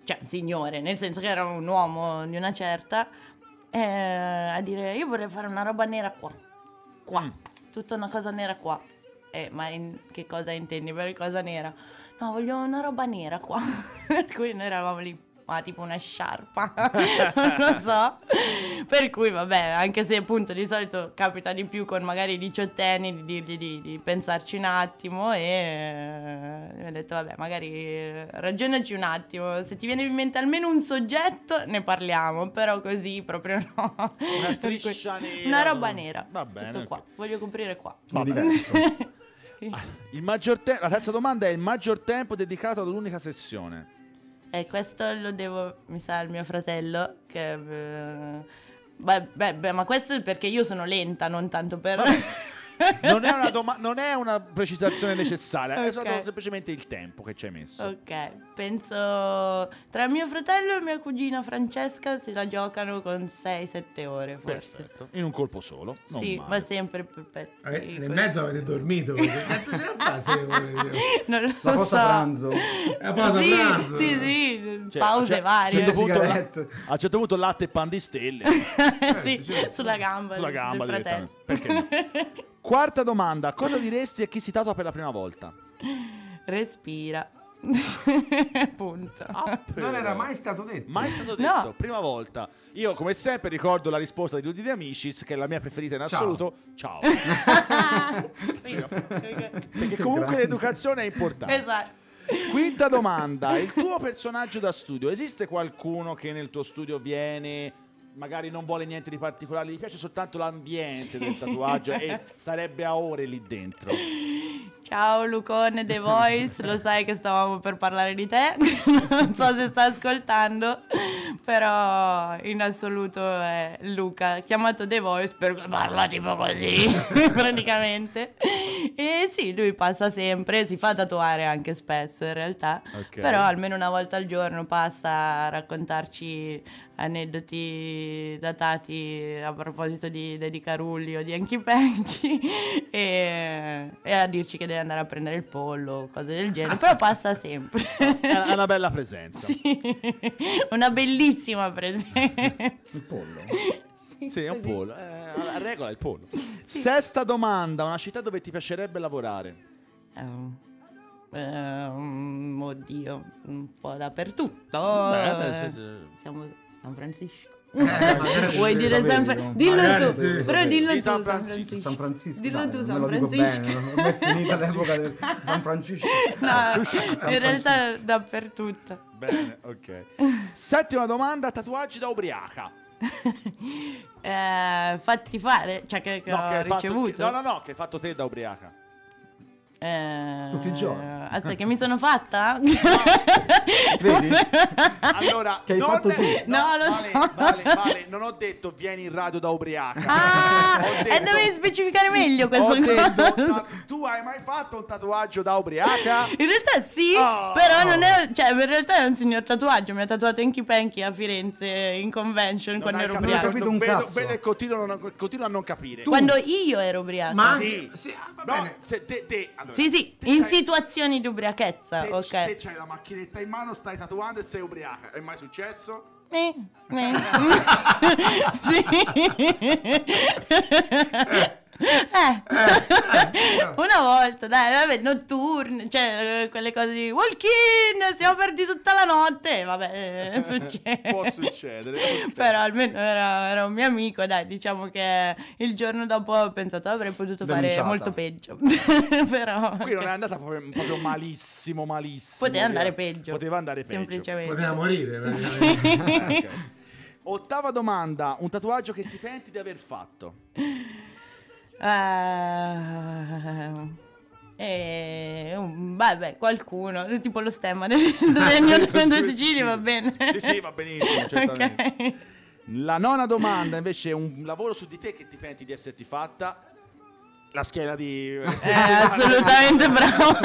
cioè un signore, nel senso che era un uomo di una certa, eh, a dire io vorrei fare una roba nera qua, qua, tutta una cosa nera qua. Eh, ma in- che cosa intendi per cosa nera? No, voglio una roba nera qua. per cui noi eravamo lì, ma tipo una sciarpa, non lo so. Per cui vabbè, anche se appunto di solito capita di più con magari i diciottenni di dirgli di, di pensarci un attimo e eh, mi ha detto vabbè, magari eh, ragionaci un attimo, se ti viene in mente almeno un soggetto ne parliamo, però così proprio no. una striscia nera Una roba nera. va bene Tutto qua. Voglio coprire qua. Diverso. Sì. il maggior te- la terza domanda è il maggior tempo dedicato ad un'unica sessione E questo lo devo, mi sa, al mio fratello. Che. eh, beh, beh, beh, ma questo è perché io sono lenta, non tanto per. non è una, doma- non è una precisazione necessaria è Ok. solo semplicemente il tempo che ci hai messo ok, penso. Tra mio fratello e mia cugina Francesca se la giocano con 6-7 ore, forse. perfetto in un colpo solo non Sì, male. ma sempre per pezzi. Eh, Nel così. mezzo avete dormito. Che cazzo ce la fa se? Non lo La so. pranzo. La pausa sì, pranzo. sì, sì, Cioè, pause cioè, varie. certo punto- a un certo punto latte e pan di stelle sì, sulla gamba, sulla del- gamba del fratello. Perché no? Quarta domanda, cosa diresti a chi si tatua per la prima volta? Respira. Punto. Non era mai stato detto. Mai stato detto, No. prima volta. Io come sempre ricordo la risposta di Rudy De Amicis, che è la mia preferita in Ciao. assoluto. Ciao. Sì, ok. Perché comunque Grande. l'educazione è importante. Esatto. Quinta domanda, il tuo personaggio da studio, esiste qualcuno che nel tuo studio viene, magari non vuole niente di particolare, gli piace soltanto l'ambiente del tatuaggio e starebbe a ore lì dentro? Ciao Lucone The Voice, lo sai che stavamo per parlare di te, non so se sta ascoltando, però in assoluto è Luca, chiamato The Voice perché parla tipo così, praticamente. E sì, lui passa sempre, si fa tatuare anche spesso in realtà, Ok. però almeno una volta al giorno passa a raccontarci aneddoti datati a proposito di Dedi Carulli o di Anchi Penchi e, e a dirci che deve andare a prendere il pollo, cose del genere, però passa sempre. È è una bella presenza. Sì, una bellissima presenza. Il pollo. Sì, è un pollo. Eh, la regola è il pollo. Sesta domanda, una città dove ti piacerebbe lavorare? Ehm, ehm, oddio, un po' dappertutto. Beh, beh, sì, sì. Siamo San Francisco. Magari Vuoi dire sapevi, San Fra- no? Dillo Magari tu, sì, però sapevi. dillo Di tu San San Francisco. San Francisco. Dillo dai, tu, San lo dico Francisco. bene. Non è finita l'epoca del San Francisco. No, in realtà dappertutto. Bene, ok. Settima domanda, tatuaggi da ubriaca. Eh, fatti fare, cioè che, che No, ho che hai fatto- ricevuto. no, no, no, che hai fatto te da ubriaca. Eh, Tutti i giorni. Aspetta, che mi sono fatta? Vedi? Allora, Che hai non fatto tu? No, lo vale, so. Vale, vale, non ho detto vieni in radio da ubriaca. Ah, Ho e detto- dovevi specificare meglio Ho questo detto, cosa. tu hai mai fatto un tatuaggio da ubriaca? In realtà sì, Oh. però non è, cioè in realtà è un signor tatuaggio, mi ha tatuato Enki Penki a Firenze in convention Non quando ero capito, ubriaca. capito un vedo, cazzo. vedo non- continuano a non capire. Quando io ero ubriaca. Ma Sì. Sì, ah, va No, bene. se te, te, allora, Sì, sì, in situazioni di ubriachezza, te, ok. te c'hai la macchinetta in mano, stai tatuando e sei ubriaca. È mai successo? Eh, eh. sì. Eh. Una volta, dai, vabbè, notturne, cioè eh, quelle cose di walk-in, siamo perdi tutta la notte, vabbè, eh, succede. Può succedere. Però almeno era, era un mio amico, dai, diciamo che il giorno dopo ho pensato avrei potuto fare Denunciata. molto peggio. Però Qui non è andata proprio, proprio malissimo, malissimo. poteva andare peggio. Poteva andare peggio. Semplicemente. Poteva morire. praticamente. Ok. Ottava domanda, un tatuaggio che ti penti di aver fatto? Eh, E um, vabbè, qualcuno, tipo lo stemma del Regno delle Sicilie va bene. Sì, sì, va benissimo, certamente. La nona domanda invece è un lavoro su di te che ti penti di esserti fatta. La schiena di... Eh, assolutamente bravo.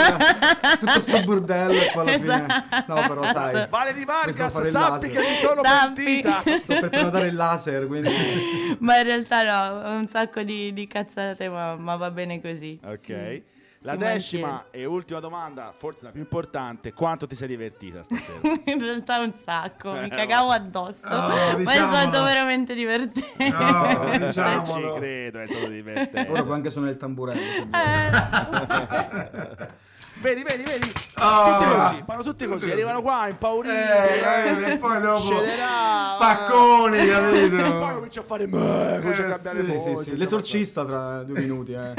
Tutto sto burdello e poi alla fine... Esatto. No, però sai... Vale di Questo Vargas, sappi che mi sono Sappi. pentita. Sto per prenotare il laser, quindi... Ma in realtà no, un sacco di, di cazzate, ma, ma va bene così. Ok. Sì. La decima e ultima domanda, forse la più importante, quanto ti sei divertita stasera? In realtà un sacco, mi Eh, cagavo addosso. Oh, ma è diciamolo. stato veramente divertente. No, Ci diciamolo. credo, è stato divertente. Ora puoi anche suonare il tamburello. vuoi. Vedi, vedi, vedi. Oh. Tutti così, fanno tutti così, arrivano qua impauriti. Eh, e poi dopo scelerà. spacconi, E poi capito? comincia a fare meh, comincia a Eh, cambiare sì, voce. Sì, sì, l'esorcista tra due minuti, eh.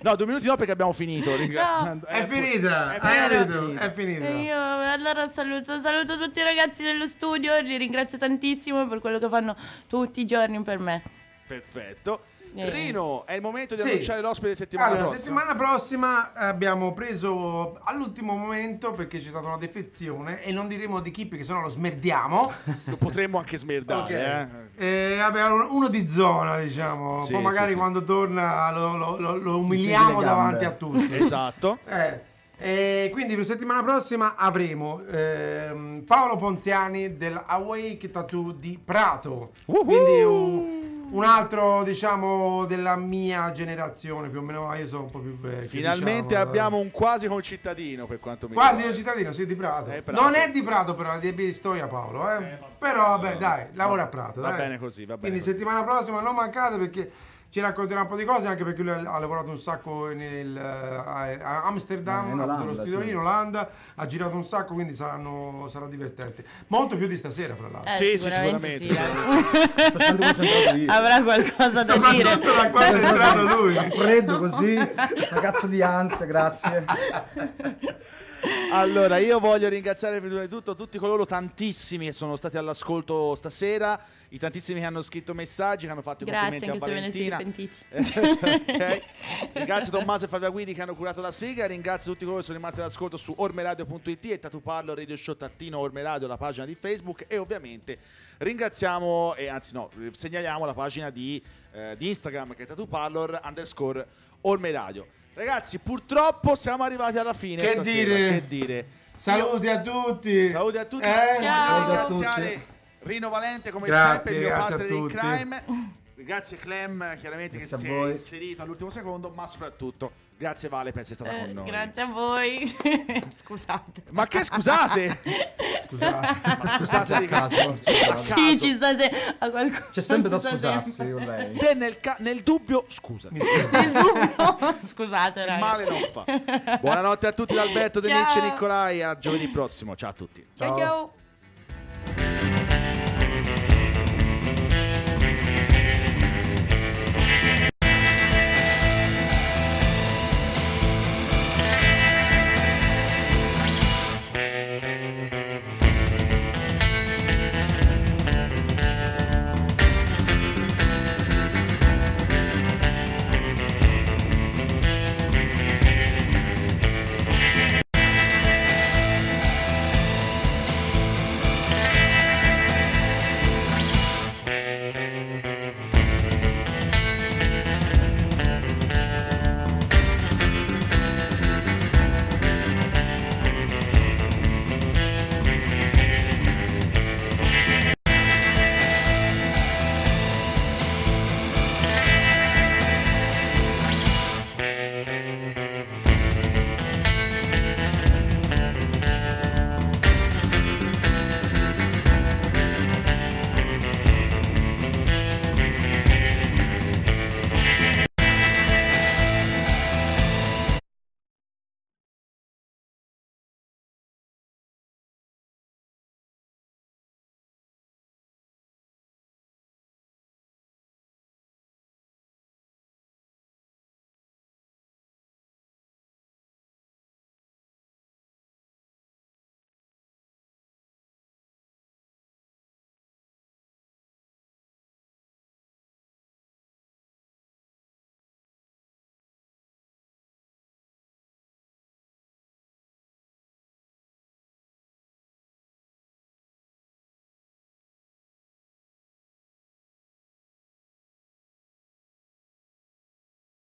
No, due minuti no perché abbiamo finito. ringraziando- È Eh, finita, è capito? È finita. E io allora saluto, saluto tutti i ragazzi dello studio, li ringrazio tantissimo per quello che fanno tutti i giorni per me. Perfetto. Eh. Rino, è il momento di Sì. annunciare l'ospite di settimana Allora, prossima. settimana prossima abbiamo preso all'ultimo momento perché c'è stata una defezione e non diremo di chi perché sennò lo smerdiamo. Lo potremmo anche smerdare, Ok. eh. Eh, vabbè, uno di zona, diciamo. Sì, Poi magari sì, sì. quando torna lo, lo- lo- lo umiliamo davanti a tutti. Esatto. Eh, e quindi per settimana prossima avremo ehm, Paolo Ponziani del Awake Tattoo di Prato. Woohoo! Quindi un, un altro, diciamo, della mia generazione, più o meno, io sono un po' più vecchio. Finalmente diciamo. abbiamo un quasi concittadino per quanto mi Quasi riguarda. un cittadino, sì, di Prato. Eh, Prato. Non è di Prato, però, è di Pistoia Paolo. Eh. però, vabbè, dai, lavora a Prato. Va dai. bene così, va bene Quindi così. settimana prossima non mancate perché ci racconterà un po' di cose, anche perché lui ha lavorato un sacco nel, eh, a Amsterdam, Eh, in Olanda, lo studio sì. in Olanda, ha girato un sacco, quindi saranno, sarà divertente. Molto più di stasera, fra l'altro. Eh, Sì, sì, sicuramente sicuramente. sì, concentrato io. Avrà qualcosa da dire. Soprattutto da quando è entrato lui. Freddo così, una cazzo di ansia, grazie. Allora, io voglio ringraziare prima di tutto tutti coloro tantissimi che sono stati all'ascolto stasera, i tantissimi che hanno scritto messaggi, che hanno fatto i Grazie, complimenti anche a se ve ne siete Valentina. pentiti. Ok. Ringrazio Tommaso e Fabio Guidi che hanno curato la sigla, ringrazio tutti coloro che sono rimasti all'ascolto su ormeradio.it e Tatu Parlo Radio Show Tattino Ormeradio, la pagina di Facebook e ovviamente ringraziamo, e anzi no, segnaliamo la pagina di, eh, di Instagram che è Tatu Parlor underscore Ormeradio. Ragazzi, purtroppo siamo arrivati alla fine. Che stasera, dire? Che dire? Saluti a tutti. Saluti a tutti. Eh? Ciao. Voglio a tutti. Rino Valente come Grazie, sempre, il mio partner in crime. Grazie Clem, chiaramente Grazie che si è voi. inserito all'ultimo secondo, ma soprattutto grazie Vale per essere stata Eh, con noi. grazie a voi. Scusate. Ma che scusate? Scusate. ma scusate di caso. caso. Sì, ci a qualcuno. C'è sempre da scusarsi sempre. con lei. Te nel, ca- nel dubbio, scusa. Il dubbio. Scusate, raga. Male non fa. Buonanotte a tutti da Alberto. Denecci e Nicolai. A giovedì prossimo. Ciao a tutti. Ciao Ciao. ciao.